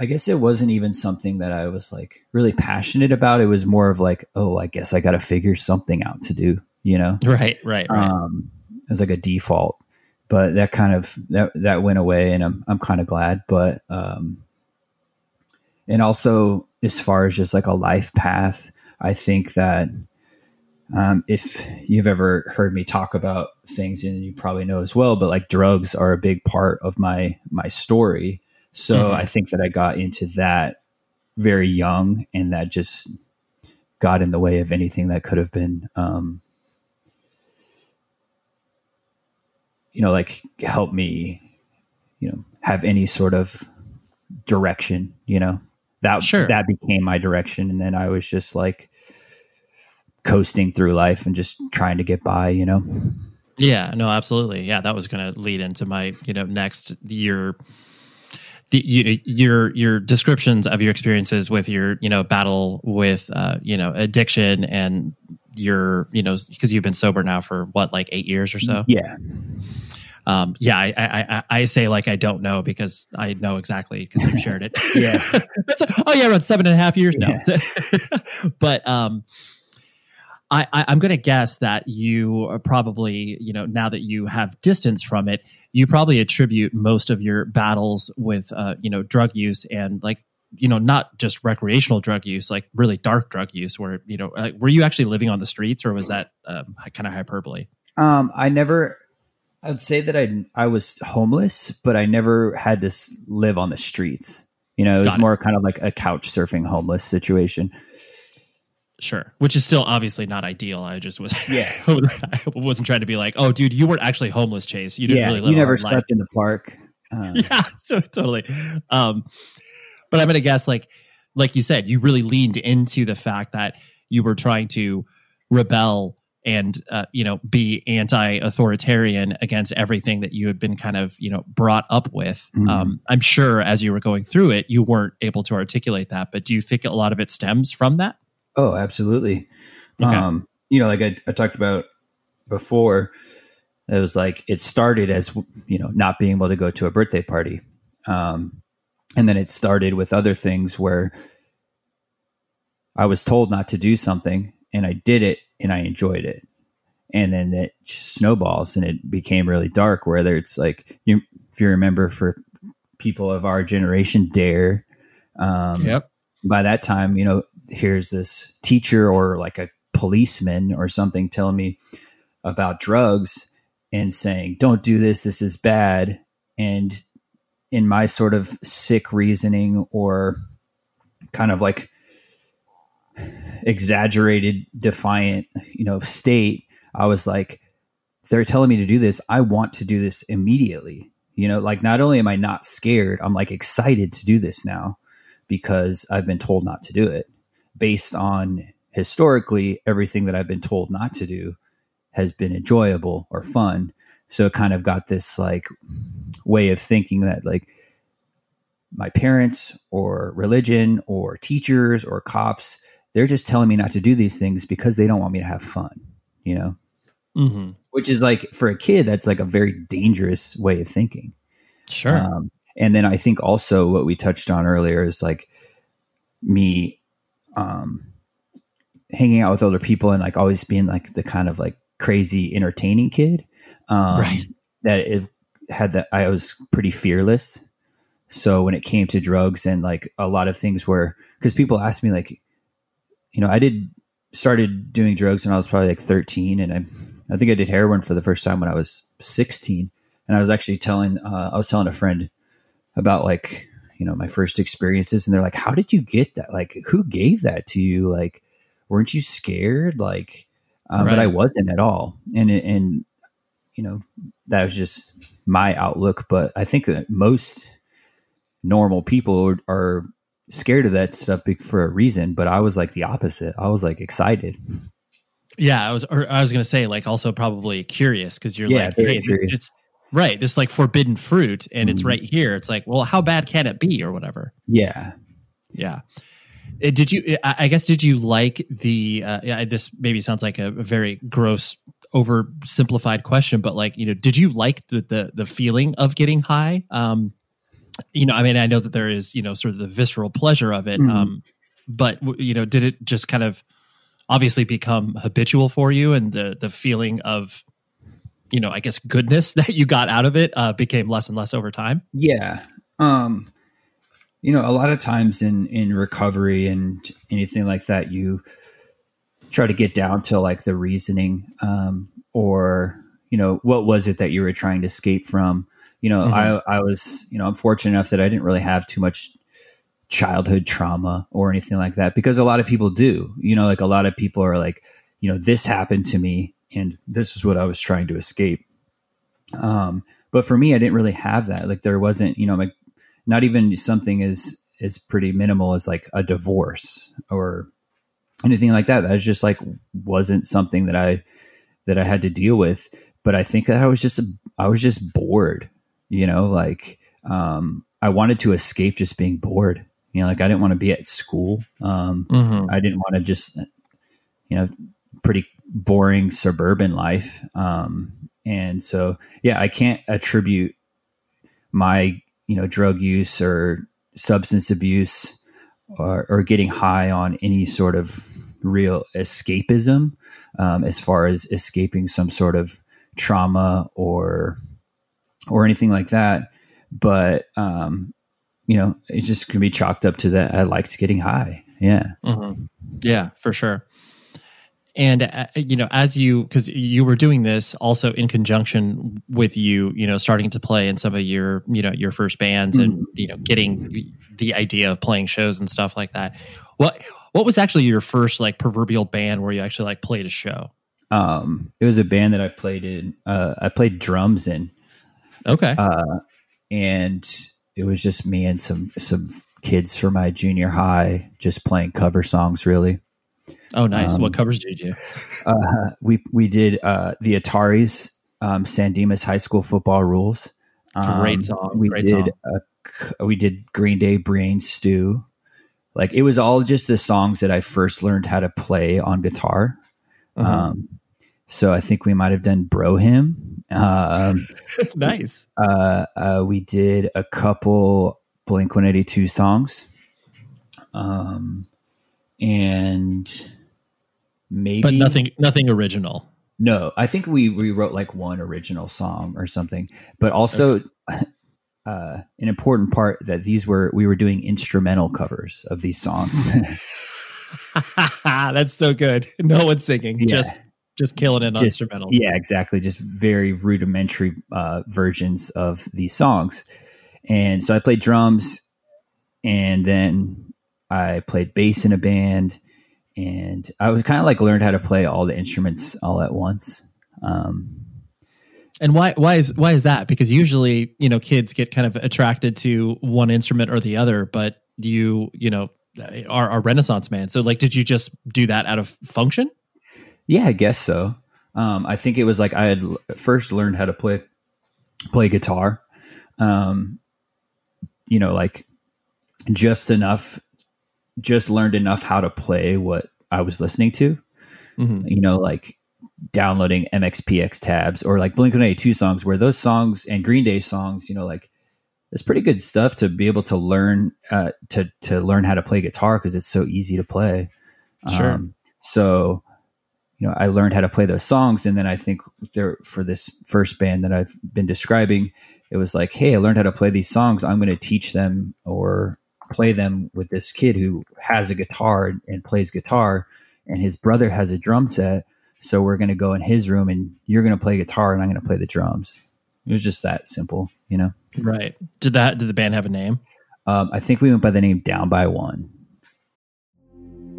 I guess it wasn't even something that I was like really passionate about. It was more of like, oh, I guess I got to figure something out to do, you know? Right, right, right. Um, was like a default but that kind of that that went away, and I'm I'm kind of glad. But um, and also as far as just like a life path, I think that um, if you've ever heard me talk about things, and you probably know as well, but like drugs are a big part of my my story. So mm-hmm. I think that I got into that very young, and that just got in the way of anything that could have been um, you know, like help me, you know, have any sort of direction, you know. That Sure. that became my direction and then I was just like coasting through life and just trying to get by, you know. Yeah, no, absolutely. Yeah, that was going to lead into my, you know, next year. The, you, your your descriptions of your experiences with your you know battle with uh, you know addiction and your you know because you've been sober now for what like eight years or so Yeah. Um, yeah I, I I I say like I don't know because I know exactly because I've shared it Yeah. It's like, oh yeah, around seven and a half years now. but um, I, I, I'm going to guess that you are probably, you know, now that you have distance from it, you probably attribute most of your battles with, uh, you know, drug use and like, you know, not just recreational drug use, like really dark drug use. Where you know, like, were you actually living on the streets, or was that um, kind of hyperbole? Um, I never. I would say that I I was homeless, but I never had to live on the streets. You know, it was Got it. more kind of like a couch surfing homeless situation. Sure, which is still obviously not ideal. I just was, Yeah. I wasn't trying to be like, oh, dude, you weren't actually homeless, Chase. You didn't yeah, really live you never hard life. in the park. Um, yeah so, totally um but i'm gonna guess like like you said you really leaned into the fact that you were trying to rebel and uh, you know be anti-authoritarian against everything that you had been kind of you know brought up with Mhm. um, i'm sure as you were going through it you weren't able to articulate that but do you think a lot of it stems from that Oh, absolutely. Okay. Um, you know, like I, I talked about before, it was like it started as you know not being able to go to a birthday party, um, and then it started with other things where I was told not to do something, and I did it, and I enjoyed it, and then it snowballs, and it became really dark. Whether it's like you, if you remember, for people of our generation, Dare. Um, by that time, you know, here's this teacher or like a policeman or something telling me about drugs and saying, don't do this, this is bad. And in my sort of sick reasoning or kind of like exaggerated, defiant, you know, state, I was like, they're telling me to do this. I want to do this immediately. You know, like not only am I not scared, I'm like excited to do this now because I've been told not to do it based on historically everything that I've been told not to do has been enjoyable or fun. So it kind of got this like way of thinking that like my parents or religion or teachers or cops, they're just telling me not to do these things because they don't want me to have fun, you know? mm-hmm. Which is like for a kid, that's like a very dangerous way of thinking. sure Um, and then I think also what we touched on earlier is like me um, hanging out with other people and like always being like the kind of like crazy entertaining kid. Um, Right. That it had that I was pretty fearless. So when it came to drugs and like a lot of things were because people asked me like, you know, I did started doing drugs when I was probably like 13 and I I think I did heroin for the first time when I was 16 and I was actually telling uh, I was telling a friend about like you know my first experiences and they're like how did you get that? Like who gave that to you? Like weren't you scared? Like uh, but I wasn't at all. And and you know that was just my outlook but I think that most normal people are scared of that stuff for a reason but I was like the opposite I was like excited Yeah, I was. Or I was going to say, like, also probably curious because you're Yeah, like, hey, curious. it's right. This like forbidden fruit, and it's Mhm. right here. It's like, well, how bad can it be, or whatever. yeah Yeah. Uh, Did you? I I guess did you like the? Uh, yeah, this maybe sounds like a, a very gross, oversimplified question, but like, you know, did you like the the the feeling of getting high? Um, you know, I mean, I know that there is, you know, sort of the visceral pleasure of it. Mhm. Um, but you know, did it just kind of obviously become habitual for you, and the the feeling of, you know, I guess goodness that you got out of it uh, became less and less over time? Yeah. Um you know, a lot of times in in recovery and anything like that you try to get down to like the reasoning um or you know, what was it that you were trying to escape from? You know, I I was, you know, I'm fortunate enough that I didn't really have too much childhood trauma or anything like that because a lot of people do. You know, like a lot of people are like, you know, this happened to me and this is what I was trying to escape. Um, but for me, I didn't really have that. Like there wasn't, you know, like not even something as as pretty minimal as like a divorce or anything like that. That was just like wasn't something that I that I had to deal with. But I think I was just I was just bored, you know, like um, I wanted to escape just being bored. You know, like I didn't want to be at school. Um, Mhm. I didn't want to just, you know, pretty boring suburban life. Um, and so, yeah, I can't attribute my, you know, drug use or substance abuse or, or getting high on any sort of real escapism um, as far as escaping some sort of trauma or or anything like that. But um, you know, it's just gonna be chalked up to that. I liked getting high. Yeah. Mhm. Yeah, for sure. And uh, you know, as you because you were doing this also in conjunction with you, you know, starting to play in some of your you know your first bands and you know getting the idea of playing shows and stuff like that. What what was actually your first like proverbial band where you actually like played a show? Um, it was a band that I played in. Uh, I played drums in, Okay, uh, and it was just me and some some kids from my junior high just playing cover songs. Really, oh nice. um, what covers did you? uh, we we did uh, the Ataris um, San Dimas High School football rules. Great Um, song, We great did song. A, we did Green Day Brain Stew. Like it was all just the songs that I first learned how to play on guitar. Uh-huh. Um, so I think we might have done Bro Hymn. Um, nice. uh, uh, we did a couple Blink One Eighty Two songs, um, and maybe But nothing nothing original. no, I think we rewrote like one original song or something. But also, uh, an important part that these were we were doing instrumental covers of these songs. That's so good. No one's singing. Yeah. Just just killing it on Just- instrumental. yeah, exactly. Just very rudimentary uh, versions of these songs. And so I played drums, and then I played bass in a band, and I was kind of like learned how to play all the instruments all at once. Um, And why why is why is that? Because usually, you know, kids get kind of attracted to one instrument or the other, but you, you know, are a renaissance man. So like did you just do that out of function? Yeah, I guess so. Um, I think it was like I had l- first learned how to play play guitar. Um, you know, like just enough, just learned enough how to play what I was listening to. Mhm. You know, like downloading MXPX tabs or like Blink One Eighty Two songs, where those songs and Green Day songs, you know, like it's pretty good stuff to be able to learn uh, to to learn how to play guitar because it's so easy to play. Sure. Um, so you know, I learned how to play those songs, and then I think there for this first band that I've been describing, it was like, hey, I learned how to play these songs. I'm going to teach them or play them with this kid who has a guitar and, and plays guitar, and his brother has a drum set. So we're going to go in his room, and you're going to play guitar, and I'm going to play the drums. It was just that simple, you know. Right. Did that did the band have a name? Um, I think we went by the name Down by One.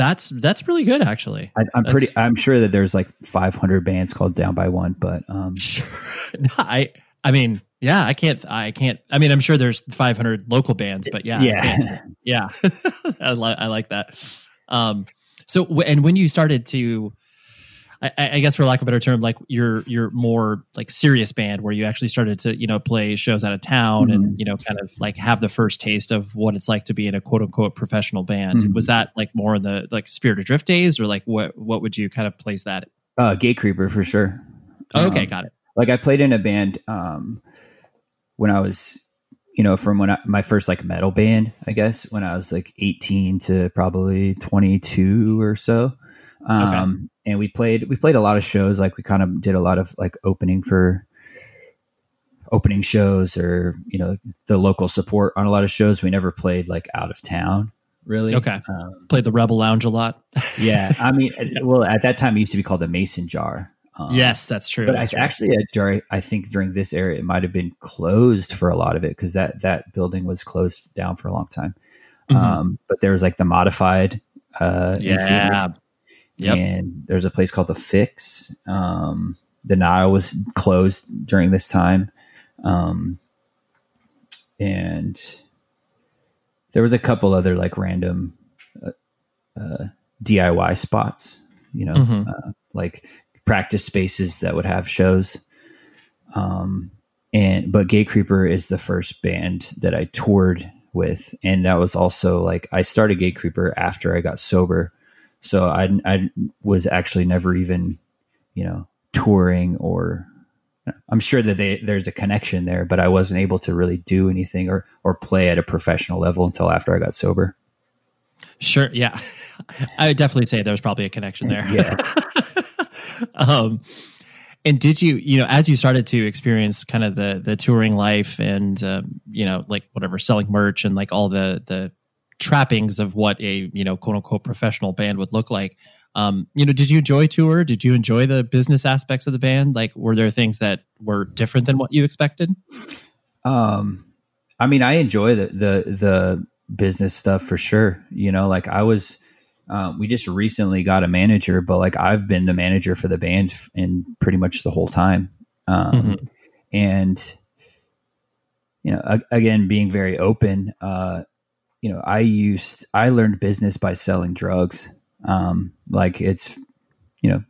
That's that's really good, actually. I, I'm That's- pretty. I'm sure that there's like 500 bands called Down by One, but um, Sure. No, I I mean, yeah, I can't I can't I mean, I'm sure there's 500 local bands, but yeah. yeah, Yeah. I li- I like that. Um so w- and when you started to I, I guess for lack of a better term, like your your more like serious band where you actually started to, you know, play shows out of town and, you know, kind of like have the first taste of what it's like to be in a quote unquote professional band. Mhm. Was that like more in the like Spirit of Drift days or like what what would you kind of place that? uh, Gatecreeper for sure. okay, Um, got it. like I played in a band um, when I was, you know, from when I, my first like metal band, I guess, when I was like 18 to probably 22 or so. Um, and we played, we played a lot of shows. Like we kind of did a lot of like opening for opening shows or, you know, the local support on a lot of shows. We never played like out of town really. Okay. Um, Played the Rebel Lounge a lot. yeah. I mean, well, at that time it used to be called the Mason jar. Um, yes, that's true. but I, right. actually, uh, during I think during this era, it might have been closed for a lot of it because that that building was closed down for a long time. Mhm. Um, but there was like the modified, uh, Yeah. Yep. and there's a place called the Fix. Um, the Nile was closed during this time, um, and there was a couple other like random uh, uh, DIY spots, you know, Mhm. uh, like practice spaces that would have shows. Um, and but Gatecreeper is the first band that I toured with, and that was also like I started Gatecreeper after I got sober, so I I was actually never even you know touring or I'm sure that they, there's a connection there, but I wasn't able to really do anything or or play at a professional level until after I got sober. Sure. Yeah. I would definitely say there's probably a connection there. Yeah. um, and did you, you know, as you started to experience kind of the the touring life and um, you know, like whatever selling merch and like all the the trappings of what a you know quote unquote professional band would look like, um, you know, did you enjoy tour? Did you enjoy the business aspects of the band? Like, were there things that were different than what you expected? Um, I mean, I enjoy the the the business stuff for sure. You know, like I was, um, we just recently got a manager, but like I've been the manager for the band in pretty much the whole time. Um, Mhm. and you know, again, being very open. Uh, you know, I used I learned business by selling drugs. Um, like it's, you know,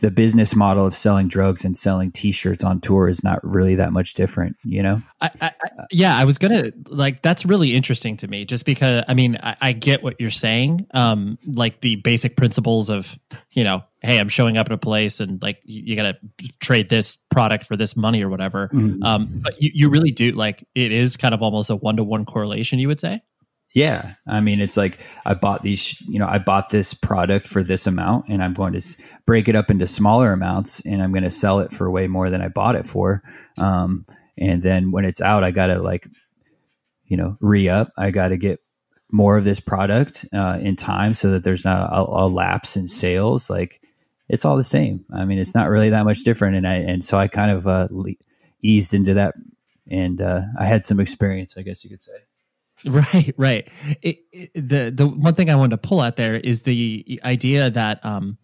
the business model of selling drugs and selling T-shirts on tour is not really that much different. You know. I, I, yeah, I was gonna like that's really interesting to me, just because I mean I, I get what you're saying, um, like the basic principles of you know, hey, I'm showing up at a place and like you, you got to trade this product for this money or whatever. Mm-hmm. Um, but you, you really do like it is kind of almost a one to one correlation, you would say. Yeah, I mean, it's like I bought these, you know, I bought this product for this amount, and I'm going to break it up into smaller amounts, and I'm going to sell it for way more than I bought it for. Um, and then when it's out, I got to like, you know, re up. I got to get more of this product uh, in time so that there's not a, a, lapse in sales. Like, it's all the same. I mean, it's not really that much different, and I and so I kind of uh, eased into that, and uh, I had some experience, I guess you could say. Right, right. It, it, the the one thing I wanted to pull out there is the idea that um,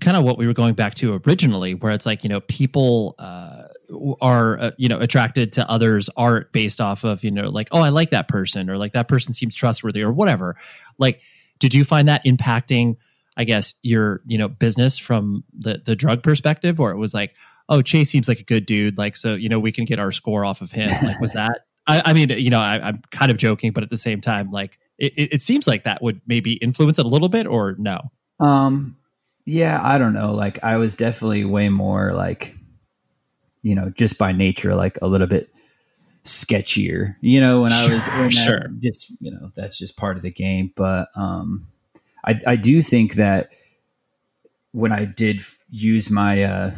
kind of what we were going back to originally, where it's like you know people uh, are uh, you know attracted to others' art based off of you know like oh I like that person or like that person seems trustworthy or whatever. Like, did you find that impacting? I guess your you know business from the the drug perspective, or it was like oh Chase seems like a good dude, like so you know we can get our score off of him. Like was that I, I mean, you know, I, am kind of joking, but at the same time, like it, it, seems like that would maybe influence it a little bit, or no? Um, yeah, I don't know. Like, I was definitely way more like, you know, just by nature, like a little bit sketchier. You know, when I was when sure, I, just you know, that's just part of the game. But um, I I do think that when I did use my uh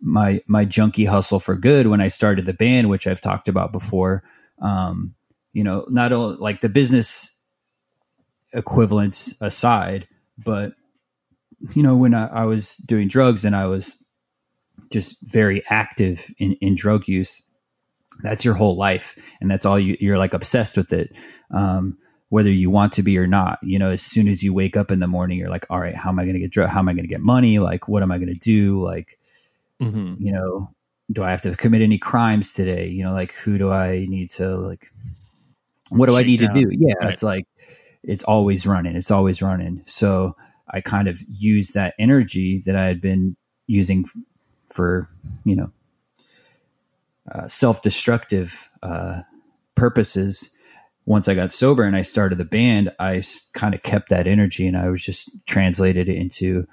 my my junkie hustle for good when I started the band, which I've talked about before um, you know, not only like the business equivalents aside, but you know, when I, I was doing drugs and I was just very active in, in drug use, that's your whole life. And that's all you, you're like obsessed with it. Um, whether you want to be or not, you know, as soon as you wake up in the morning, you're like, all right, how am I going to get drug? How am I going to get money? Like, what am I going to do? Like, mm-hmm. you know, do I have to commit any crimes today? You know, like who do I need to like what do Shake I need down. to do? Yeah, right. it's like it's always running. It's always running. So I kind of use that energy that I had been using for, you know, uh, self-destructive uh, purposes. Once I got sober and I started the band, I kind of kept that energy and I was just translated it into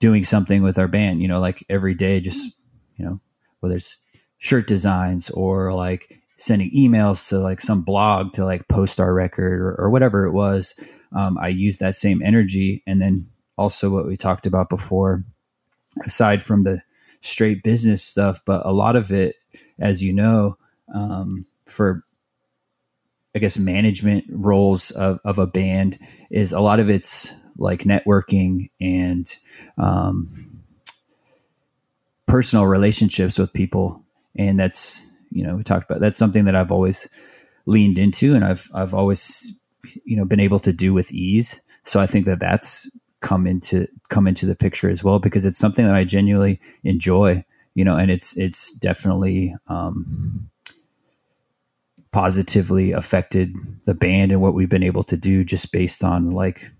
doing something with our band. You know, like every day, just you know, whether it's shirt designs or like sending emails to like some blog to like post our record or, or whatever it was. Um, I used that same energy. And then also what we talked about before, aside from the straight business stuff, but a lot of it, as you know, um, for I guess management roles of, of a band is a lot of it's like networking and um, personal relationships with people. And that's you know we talked about that's something that i've always leaned into and i've i've always you know been able to do with ease. So i think that that's come into come into the picture as well because it's something that i genuinely enjoy you know and it's it's definitely um positively affected the band and what we've been able to do just based on like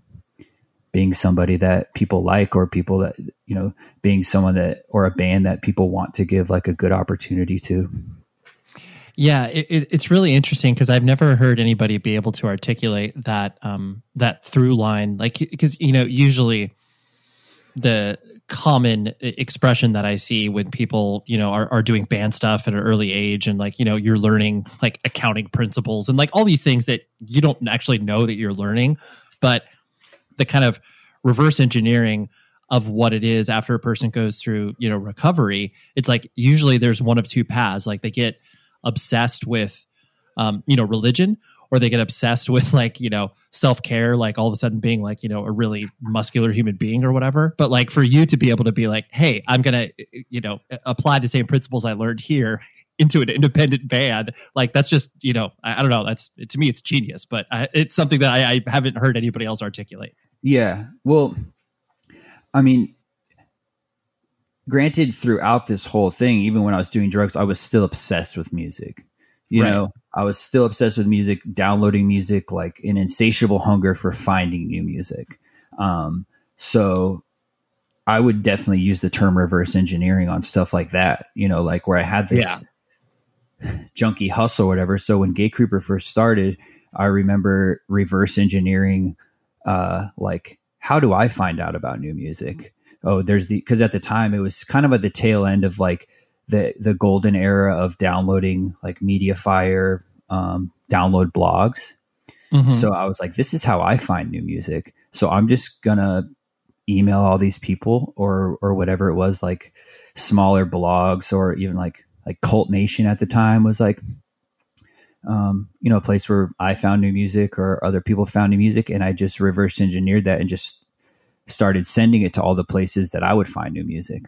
being somebody that people like or people that you know being someone that or a band that people want to give like a good opportunity to yeah it, it's really interesting because i've never heard anybody be able to articulate that um that through line like because you know usually the common expression that I see when people, you know, are, are doing band stuff at an early age and like, you know, you're learning like accounting principles and like all these things that you don't actually know that you're learning. But the kind of reverse engineering of what it is after a person goes through you know recovery it's like usually there's one of two paths. Like they get obsessed with um, you know religion or they get obsessed with like you know self-care like all of a sudden being like you know a really muscular human being or whatever. But like for you to be able to be like hey i'm gonna you know apply the same principles i learned here into an independent band like that's just you know i, I don't know that's to me it's genius but I, it's something that I, I haven't heard anybody else articulate yeah. Well, I mean, granted, throughout this whole thing, even when I was doing drugs, I was still obsessed with music. You right. know, I was still obsessed with music, downloading music, like an insatiable hunger for finding new music. Um, so I would definitely use the term reverse engineering on stuff like that, you know, like where I had this yeah. Junkie hustle or whatever. So when Gatecreeper first started, I remember reverse engineering, uh, like how do I find out about new music? Oh, there's the because at the time it was kind of at the tail end of like the the golden era of downloading like MediaFire, um, download blogs. Mm-hmm. So I was like, this is how I find new music. So I'm just gonna email all these people or or whatever it was, like smaller blogs or even like like Cvlt Nation at the time was like um, you know, a place where I found new music or other people found new music, and I just reverse engineered that and just started sending it to all the places that I would find new music.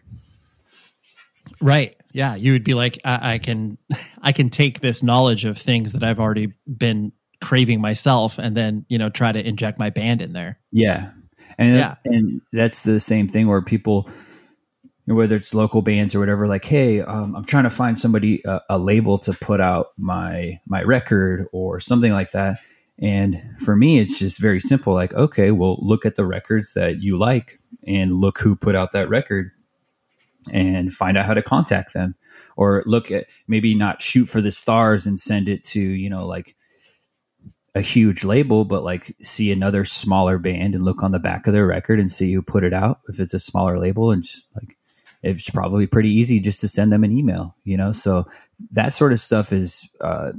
Right. Yeah. You would be like, I, I can, I can take this knowledge of things that I've already been craving myself, and then you know try to inject my band in there. Yeah. And yeah. and that's the same thing where people whether it's local bands or whatever like hey um, i'm trying to find somebody uh, a label to put out my my record or something like that. And for me it's just very simple like okay well look at the records that you like and look who put out that record and find out how to contact them. Or look at maybe not shoot for the stars and send it to you know like a huge label, but like see another smaller band and look on the back of their record and see who put it out if it's a smaller label and just like it's probably pretty easy just to send them an email, you know? So that sort of stuff is uh,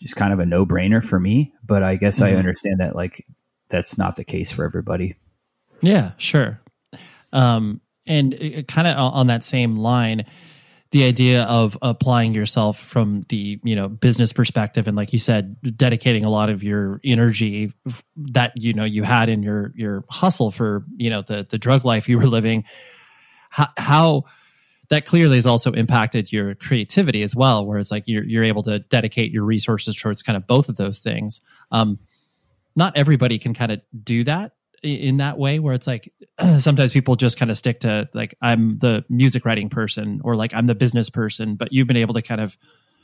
just kind of a no brainer for me. But I guess mm-hmm. I understand that, like, that's not the case for everybody. Yeah, sure. Um, and kind of on that same line, the idea of applying yourself from the you know business perspective and like you said dedicating a lot of your energy that you know you had in your your hustle for you know the the drug life you were living how, how that clearly has also impacted your creativity as well, where it's like you're you're able to dedicate your resources towards kind of both of those things. Um, not everybody can kind of do that in that way where it's like sometimes people just kind of stick to like I'm the music writing person or like I'm the business person, but you've been able to kind of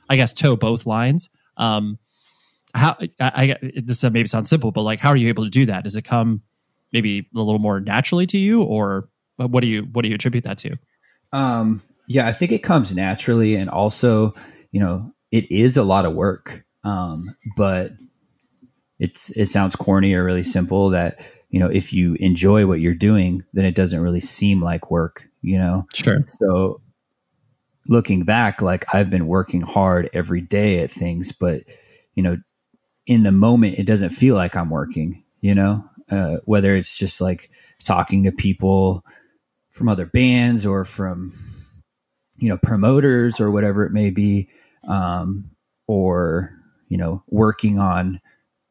I guess toe both lines. Um, how I, I this maybe sounds simple, but like how are you able to do that? Does it come maybe a little more naturally to you, or what do you what do you attribute that to? Um, yeah, I think it comes naturally, and also, you know, it is a lot of work. Um, but it's it sounds corny or really simple that you know if you enjoy what you're doing, then it doesn't really seem like work. You know, sure. So looking back, like I've been working hard every day at things, but you know, in the moment, it doesn't feel like I'm working. You know, uh, whether it's just like talking to people from other bands or from you know promoters or whatever it may be um, or you know working on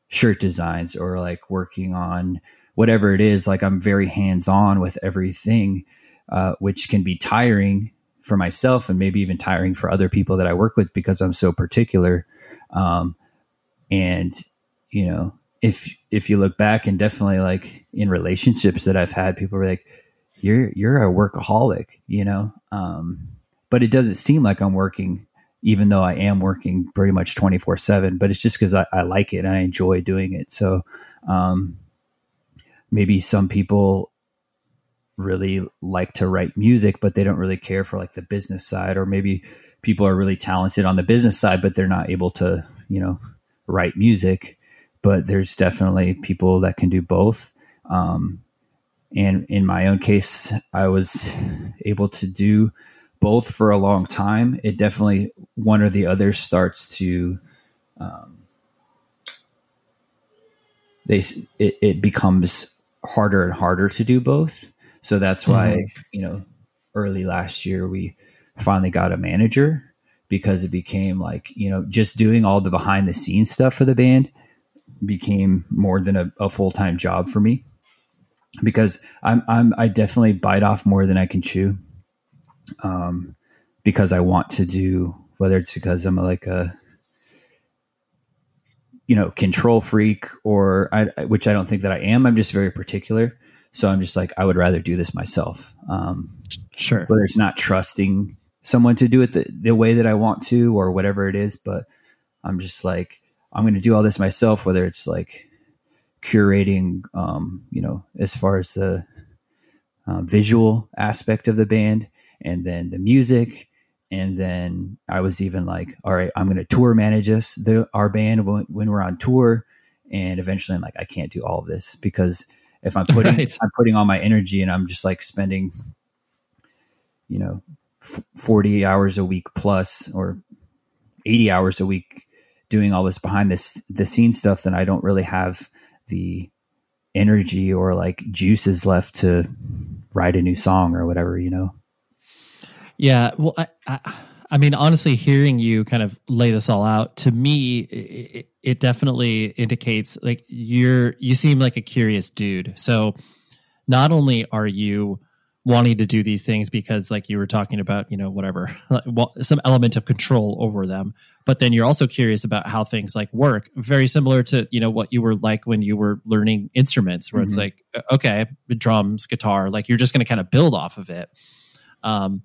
shirt designs or like working on whatever it is. Like i'm very hands on with everything uh, which can be tiring for myself and maybe even tiring for other people that i work with because i'm so particular. Um, and you know if if you look back and definitely like in relationships that i've had people are like you're you're a workaholic, you know. Um, but it doesn't seem like I'm working, even though I am working pretty much 24 seven. But it's just because I, I, like it and I enjoy doing it. So um, maybe some people really like to write music, but they don't really care for like the business side, or maybe people are really talented on the business side, but they're not able to, you know, write music. But there's definitely people that can do both. Um, and in my own case, I was able to do both for a long time. It definitely one or the other starts to, um, they it, it becomes harder and harder to do both. So that's why mm-hmm. you know early last year we finally got a manager because it became like you know just doing all the behind the scenes stuff for the band became more than a, a full time job for me because I'm I'm I definitely bite off more than I can chew. Um, because I want to do whether it's because I'm like a you know control freak or I which I don't think that I am. I'm just very particular. So I'm just like I would rather do this myself. Um, sure. Whether it's not trusting someone to do it the, the way that I want to or whatever it is, but I'm just like I'm going to do all this myself. Whether it's like curating, um, you know, as far as the uh, visual aspect of the band and then the music and then I was even like, all right, I'm going to tour manage us, the our band when, when, we're on tour. And eventually, I'm like, I can't do all of this because if I'm putting right. I'm putting all my energy and I'm just like spending, you know, f- 40 hours a week plus or 80 hours a week doing all this behind this the scene stuff, then I don't really have the energy or like juices left to write a new song or whatever, you know. Yeah, well, I, I, I mean, honestly, hearing you kind of lay this all out to me, it, it definitely indicates like you're you seem like a curious dude. So, not only are you wanting to do these things because like you were talking about you know whatever some element of control over them but then you're also curious about how things like work very similar to you know what you were like when you were learning instruments where mm-hmm. it's like okay drums guitar like you're just going to kind of build off of it um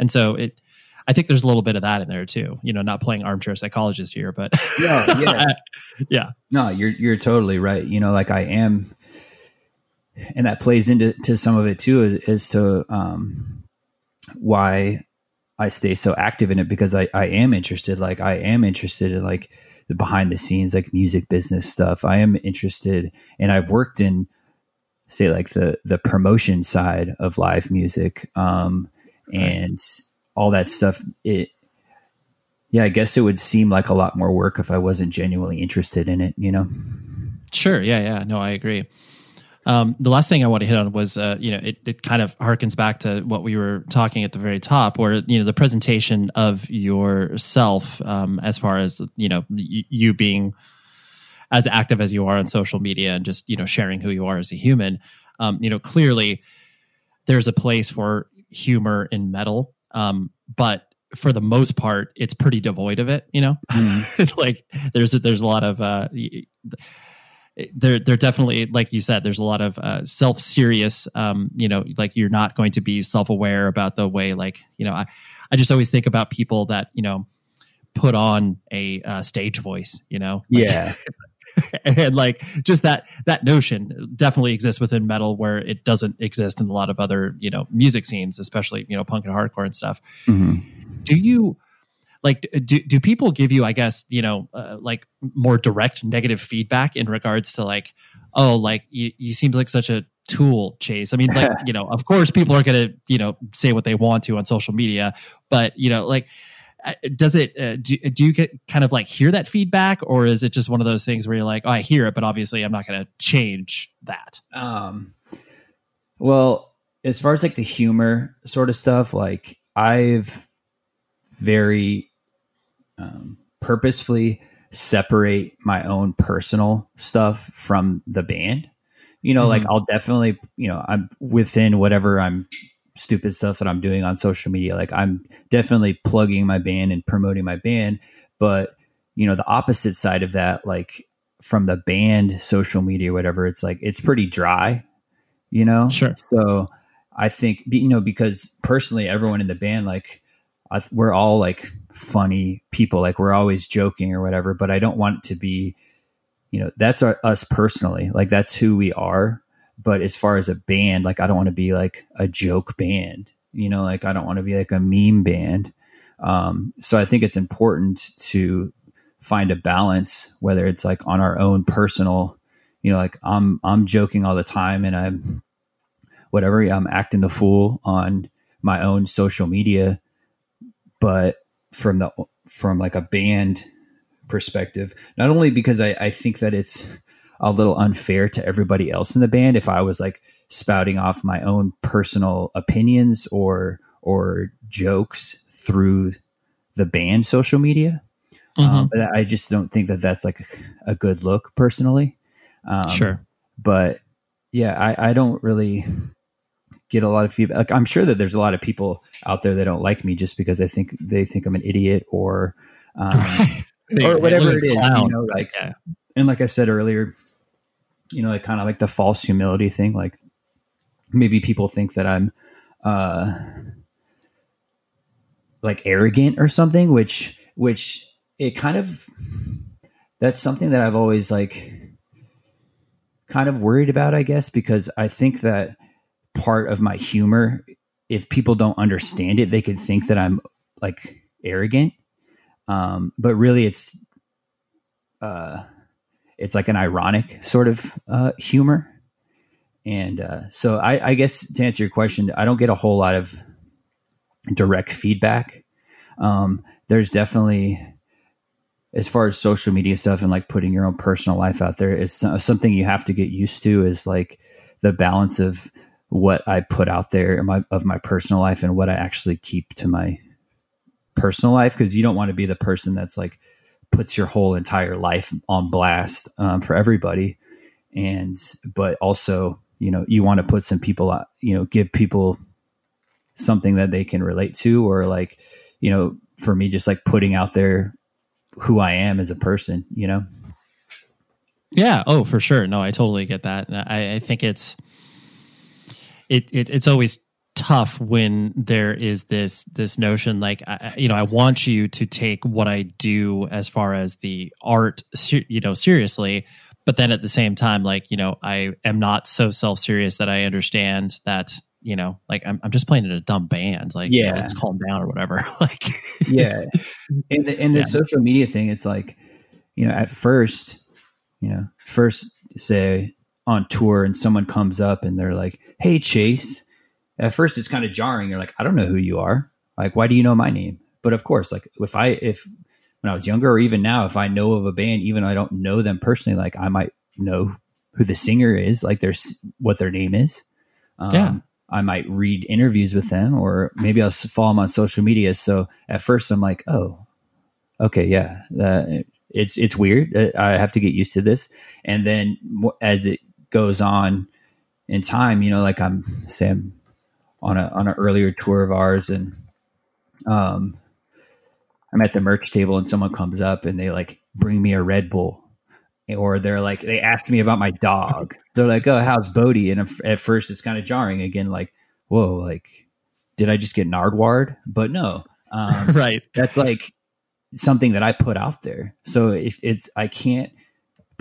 and so it I think there's a little bit of that in there too. You know, not playing armchair psychologist here, but yeah, yeah, yeah. No, you're you're totally right. You know, like I am and that plays into to some of it too as, to um, why I stay so active in it because I, I am interested. Like I am interested in like the behind the scenes, like music business stuff. I am interested, and I've worked in say like the the promotion side of live music, um, and all that stuff. It yeah, I guess it would seem like a lot more work if I wasn't genuinely interested in it. You know. Sure. Yeah. Yeah. No, I agree. Um, the last thing I want to hit on was, uh, you know, it, it kind of harkens back to what we were talking at the very top, where you know the presentation of yourself, um, as far as you know, y- you being as active as you are on social media and just you know sharing who you are as a human. Um, you know, clearly there's a place for humor in metal, um, but for the most part, it's pretty devoid of it. You know, mm. like there's a, there's a lot of uh, there there definitely like you said there's a lot of uh, self serious um you know like you're not going to be self aware about the way like you know I I just always think about people that you know put on a uh, stage voice you know? Like, yeah. And like just that that notion definitely exists within metal where it doesn't exist in a lot of other you know music scenes especially you know punk and hardcore and stuff. Mm-hmm. do you like do, do people give you i guess you know uh, like more direct negative feedback in regards to like oh like you, you seem like such a tool chase? I mean like you know of course people are gonna you know say what they want to on social media but you know like uh, does it uh, do, do you get kind of like hear that feedback or is it just one of those things where you're like oh i hear it but obviously i'm not going to change that um well as far as like the humor sort of stuff like i've very um, purposefully separate my own personal stuff from the band. You know, mm-hmm. like I'll definitely, you know, I'm within whatever I'm stupid stuff that I'm doing on social media. Like I'm definitely plugging my band and promoting my band, but you know, the opposite side of that, like from the band social media, whatever, it's like it's pretty dry, you know? Sure. So I think, you know, because personally, everyone in the band, like, we're all like funny people like we're always joking or whatever but i don't want it to be you know that's our, us personally like that's who we are. But as far as a band like i don't want to be like a joke band you know like i don't want to be like a meme band. Um, so i think it's important to find a balance whether it's like on our own personal you know like i'm i'm joking all the time and i'm whatever i'm acting the fool on my own social media but from the from like a band perspective, not only because I, I think that it's a little unfair to everybody else in the band if I was like spouting off my own personal opinions or or jokes through the band social media. Um, mm-hmm. Um, but I just don't think that that's like a good look personally. Um, sure. But yeah, I, I don't really get a lot of feedback. Like, I'm sure that there's a lot of people out there that don't like me just because I think they think I'm an idiot or um, or whatever it is. You know, like yeah. and like I said earlier, you know, like kind of like the false humility thing. Like maybe people think that I'm uh like arrogant or something, which which it kind of that's something that I've always like kind of worried about, I guess, because I think that part of my humor if people don't understand it they could think that i'm like arrogant. Um, but really it's uh it's like an ironic sort of uh humor. And uh so I, I guess to answer your question, I don't get a whole lot of direct feedback. Um there's definitely as far as social media stuff and like putting your own personal life out there, it's something you have to get used to is like the balance of what I put out there my, of my personal life and what I actually keep to my personal life. Cause you don't want to be the person that's like puts your whole entire life on blast um, for everybody. And, but also, you know, you want to put some people, out, you know, give people something that they can relate to or like, you know, for me, just like putting out there who I am as a person, you know? Yeah. Oh, for sure. No, I totally get that. I, I think it's, it, it, it's always tough when there is this this notion like I, you know I want you to take what I do as far as the art you know seriously but then at the same time like you know I am not so self serious that I understand that you know like I'm I'm just playing in a dumb band like yeah you know, let's calm down or whatever. Like yeah. in the in the yeah. social media thing it's like you know at first you know first say on tour and someone comes up and they're like hey Chase at first it's kind of jarring. You're like, I don't know who you are. Like, why do you know my name? But of course, like if I if when I was younger or even now, if I know of a band, even though I don't know them personally, like I might know who the singer is, like there's what their name is. Um, yeah. I might read interviews with them, or maybe I'll follow them on social media. So at first, I'm like, oh, okay, yeah, uh, it's it's weird. I have to get used to this. And then as it goes on in time, you know, like I'm saying, on a on an earlier tour of ours, and um, I'm at the merch table, and someone comes up and they like bring me a Red Bull, or they're like they ask me about my dog. They're like, "Oh, how's Bodie?" And at first, it's kind of jarring. Again, like, "Whoa, like, did I just get Nardwuar?" But no, um, right. That's like something that I put out there. So if it's I can't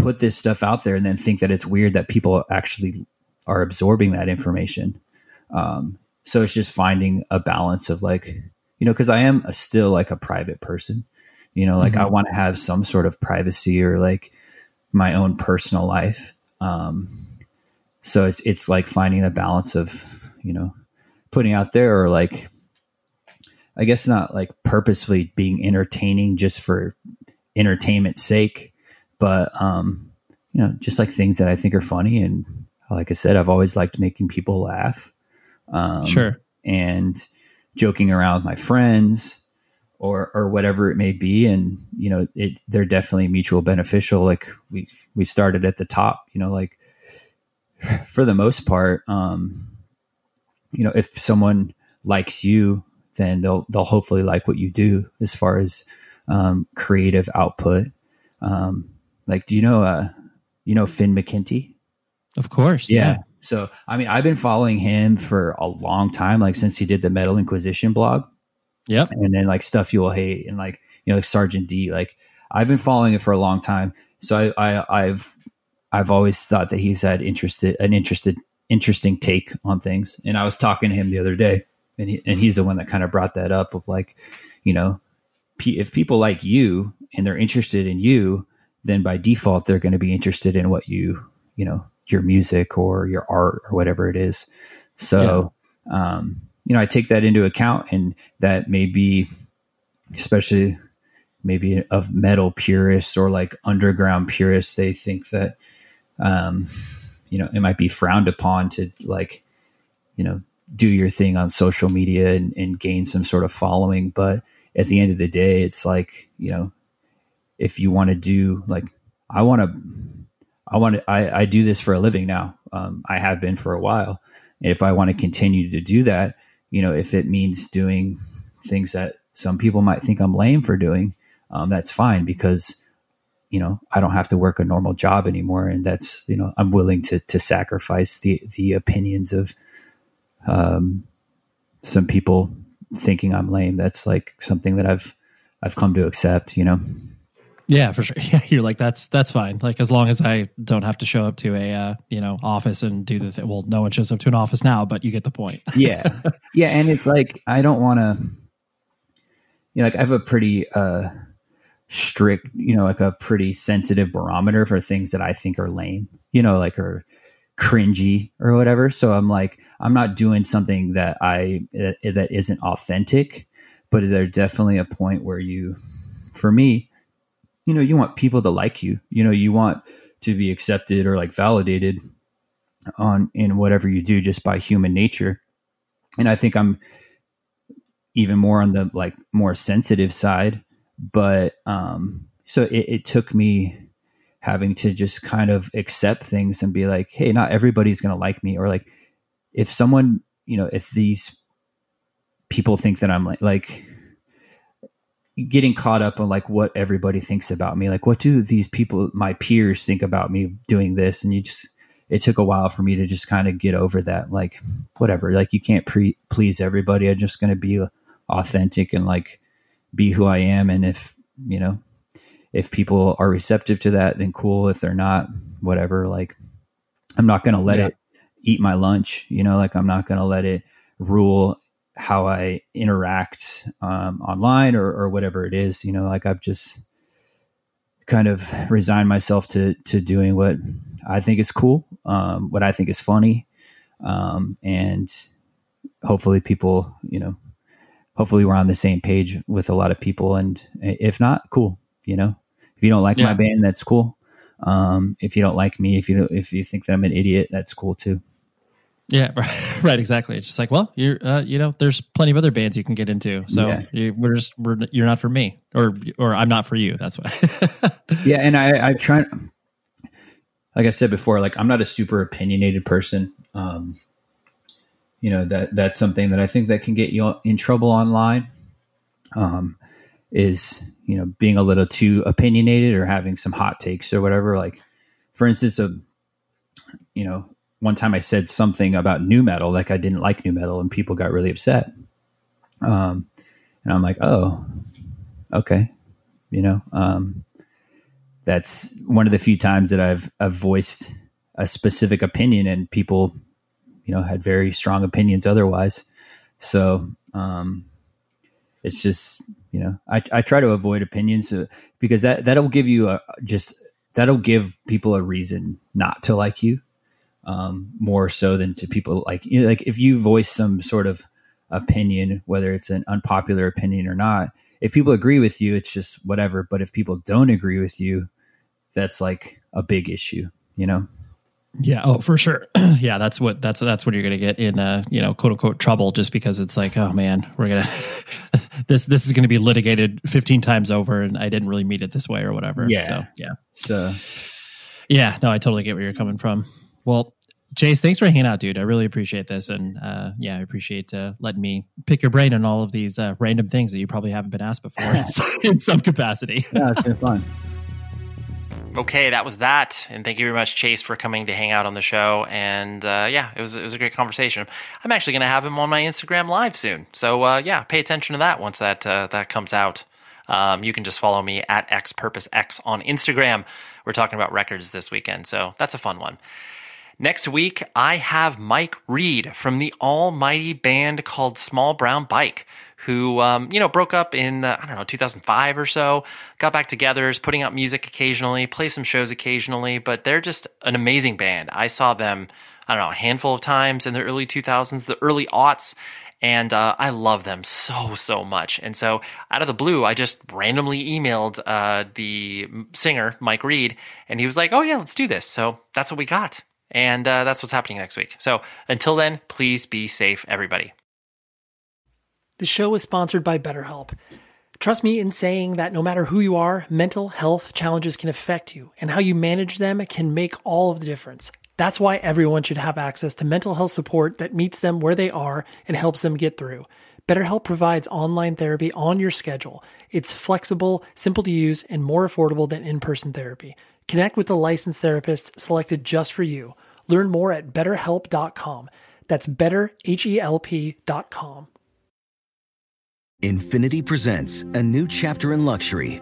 put this stuff out there and then think that it's weird that people actually are absorbing that information. Um, so it's just finding a balance of like you know because i am a, still like a private person you know like mm-hmm. i want to have some sort of privacy or like my own personal life um so it's it's like finding the balance of you know putting out there or like i guess not like purposefully being entertaining just for entertainment's sake but um you know just like things that i think are funny and like i said i've always liked making people laugh. Um, sure. And joking around with my friends or or whatever it may be. And you know it they're definitely mutual beneficial. Like we we started at the top you know like for the most part um you know if someone likes you then they'll they'll hopefully like what you do as far as um creative output. Um like do you know uh you know Finn McKenty of course yeah. yeah. So, I mean, I've been following him for a long time, like since he did the Metal Inquisition blog. Yep. And then like Stuff You Will Hate and like, you know, like Sergeant D. Like, I've been following it for a long time. So I, I I've I've always thought that he's had interested an interested interesting take on things. And I was talking to him the other day, and he, and he's the one that kind of brought that up of like, you know, if people like you and they're interested in you, then by default they're going to be interested in what you you know your music or your art or whatever it is. So, yeah. um, you know, I take that into account, and that may be, especially maybe of metal purists or like underground purists, they think that, um, you know, it might be frowned upon to like, you know, do your thing on social media and, and gain some sort of following. But at the end of the day, it's like, you know, if you want to do like, I want to I want to, I, I do this for a living now. Um, I have been for a while. And if I want to continue to do that, you know, if it means doing things that some people might think I'm lame for doing, um, that's fine because, you know, I don't have to work a normal job anymore. And that's, you know, I'm willing to, to sacrifice the, the opinions of, um, some people thinking I'm lame. That's like something that I've, I've come to accept, you know? Yeah, for sure. Yeah, you're like that's that's fine. Like as long as I don't have to show up to a uh, you know office and do the thing. Well, no one shows up to an office now, but you get the point. yeah, yeah, and it's like I don't want to. you know, like I have a pretty uh, strict, you know, like a pretty sensitive barometer for things that I think are lame, you know, like or cringy or whatever. So I'm like, I'm not doing something that I that isn't authentic, but there's definitely a point where you, for me, you know, you want people to like you. You know, you want to be accepted or like validated on in whatever you do just by human nature. And I think I'm even more on the like more sensitive side. But um so it, it took me having to just kind of accept things and be like, hey, not everybody's gonna like me. Or like if someone, you know, if these people think that I'm like like getting caught up on like what everybody thinks about me. Like, what do these people, my peers, think about me doing this? And you just, it took a while for me to just kind of get over that. Like, whatever. Like, you can't pre- please everybody. I'm just going to be authentic and like be who I am. And if, you know, if people are receptive to that, then cool. If they're not, whatever. Like, I'm not going to let yeah. it eat my lunch. You know, like, I'm not going to let it rule how I interact um, online or, or whatever it is. You know, like I've just kind of resigned myself to to doing what I think is cool, um, what I think is funny, um, and hopefully people, you know, hopefully we're on the same page with a lot of people. And if not, cool. You know, if you don't like yeah. my band, that's cool. Um, if you don't like me, if you if you think that I'm an idiot, that's cool too. Yeah, right, right, exactly. It's just like, well, you're, uh, you know, there's plenty of other bands you can get into. So yeah. you, we're just, we're, you're not for me, or, or I'm not for you. That's why. yeah, and I, I try, like I said before, like I'm not a super opinionated person. Um, you know that that's something that I think that can get you in trouble online. Um, is you know being a little too opinionated or having some hot takes or whatever. Like, for instance, a you know one time I said something about nu metal, like I didn't like nu metal, and people got really upset. Um, and I'm like, oh, okay, you know, um, that's one of the few times that I've, I've voiced a specific opinion, and people, you know, had very strong opinions otherwise. So, um, it's just, you know, I, I try to avoid opinions uh, because that that'll give you a just that'll give people a reason not to like you um, more so than to people like you know, like if you voice some sort of opinion, whether it's an unpopular opinion or not, if people agree with you, it's just whatever. But if people don't agree with you, that's like a big issue, you know? Yeah. Oh, for sure. yeah. That's what, that's, that's what you're going to get in, uh, you know, quote unquote trouble just because it's like, oh man, we're going to, this, this is going to be litigated 15 times over and I didn't really meet it this way or whatever. Yeah. So, yeah. So, yeah, no, I totally get where you're coming from. Well, Chase, thanks for hanging out, dude. I really appreciate this, and uh, yeah, I appreciate uh, letting me pick your brain on all of these uh, random things that you probably haven't been asked before in some capacity. yeah, it's been fun. Okay, that was that, and thank you very much, Chase, for coming to hang out on the show. And uh, yeah, it was it was a great conversation. I'm actually going to have him on my Instagram live soon, so uh, yeah, pay attention to that once that uh, that comes out. Um, you can just follow me at xpurposex on Instagram. We're talking about records this weekend, so that's a fun one. Next week, I have Mike Reed from the almighty band called Small Brown Bike, who, um, you know, broke up in, uh, I don't know, 2005 or so, got back together, is putting out music occasionally, play some shows occasionally, but they're just an amazing band. I saw them, I don't know, a handful of times in the early 2000s, the early aughts, and uh, I love them so so much. And so out of the blue, I just randomly emailed uh, the singer Mike Reed, and he was like, "Oh yeah, let's do this." So that's what we got. And uh, that's what's happening next week. So until then, please be safe, everybody. The show is sponsored by BetterHelp. Trust me in saying that no matter who you are, mental health challenges can affect you, and how you manage them can make all of the difference. That's why everyone should have access to mental health support that meets them where they are and helps them get through. BetterHelp provides online therapy on your schedule. It's flexible, simple to use, and more affordable than in person therapy. Connect with a licensed therapist selected just for you. Learn more at betterhelp.com. That's betterhelp.com. Infiniti presents a new chapter in luxury,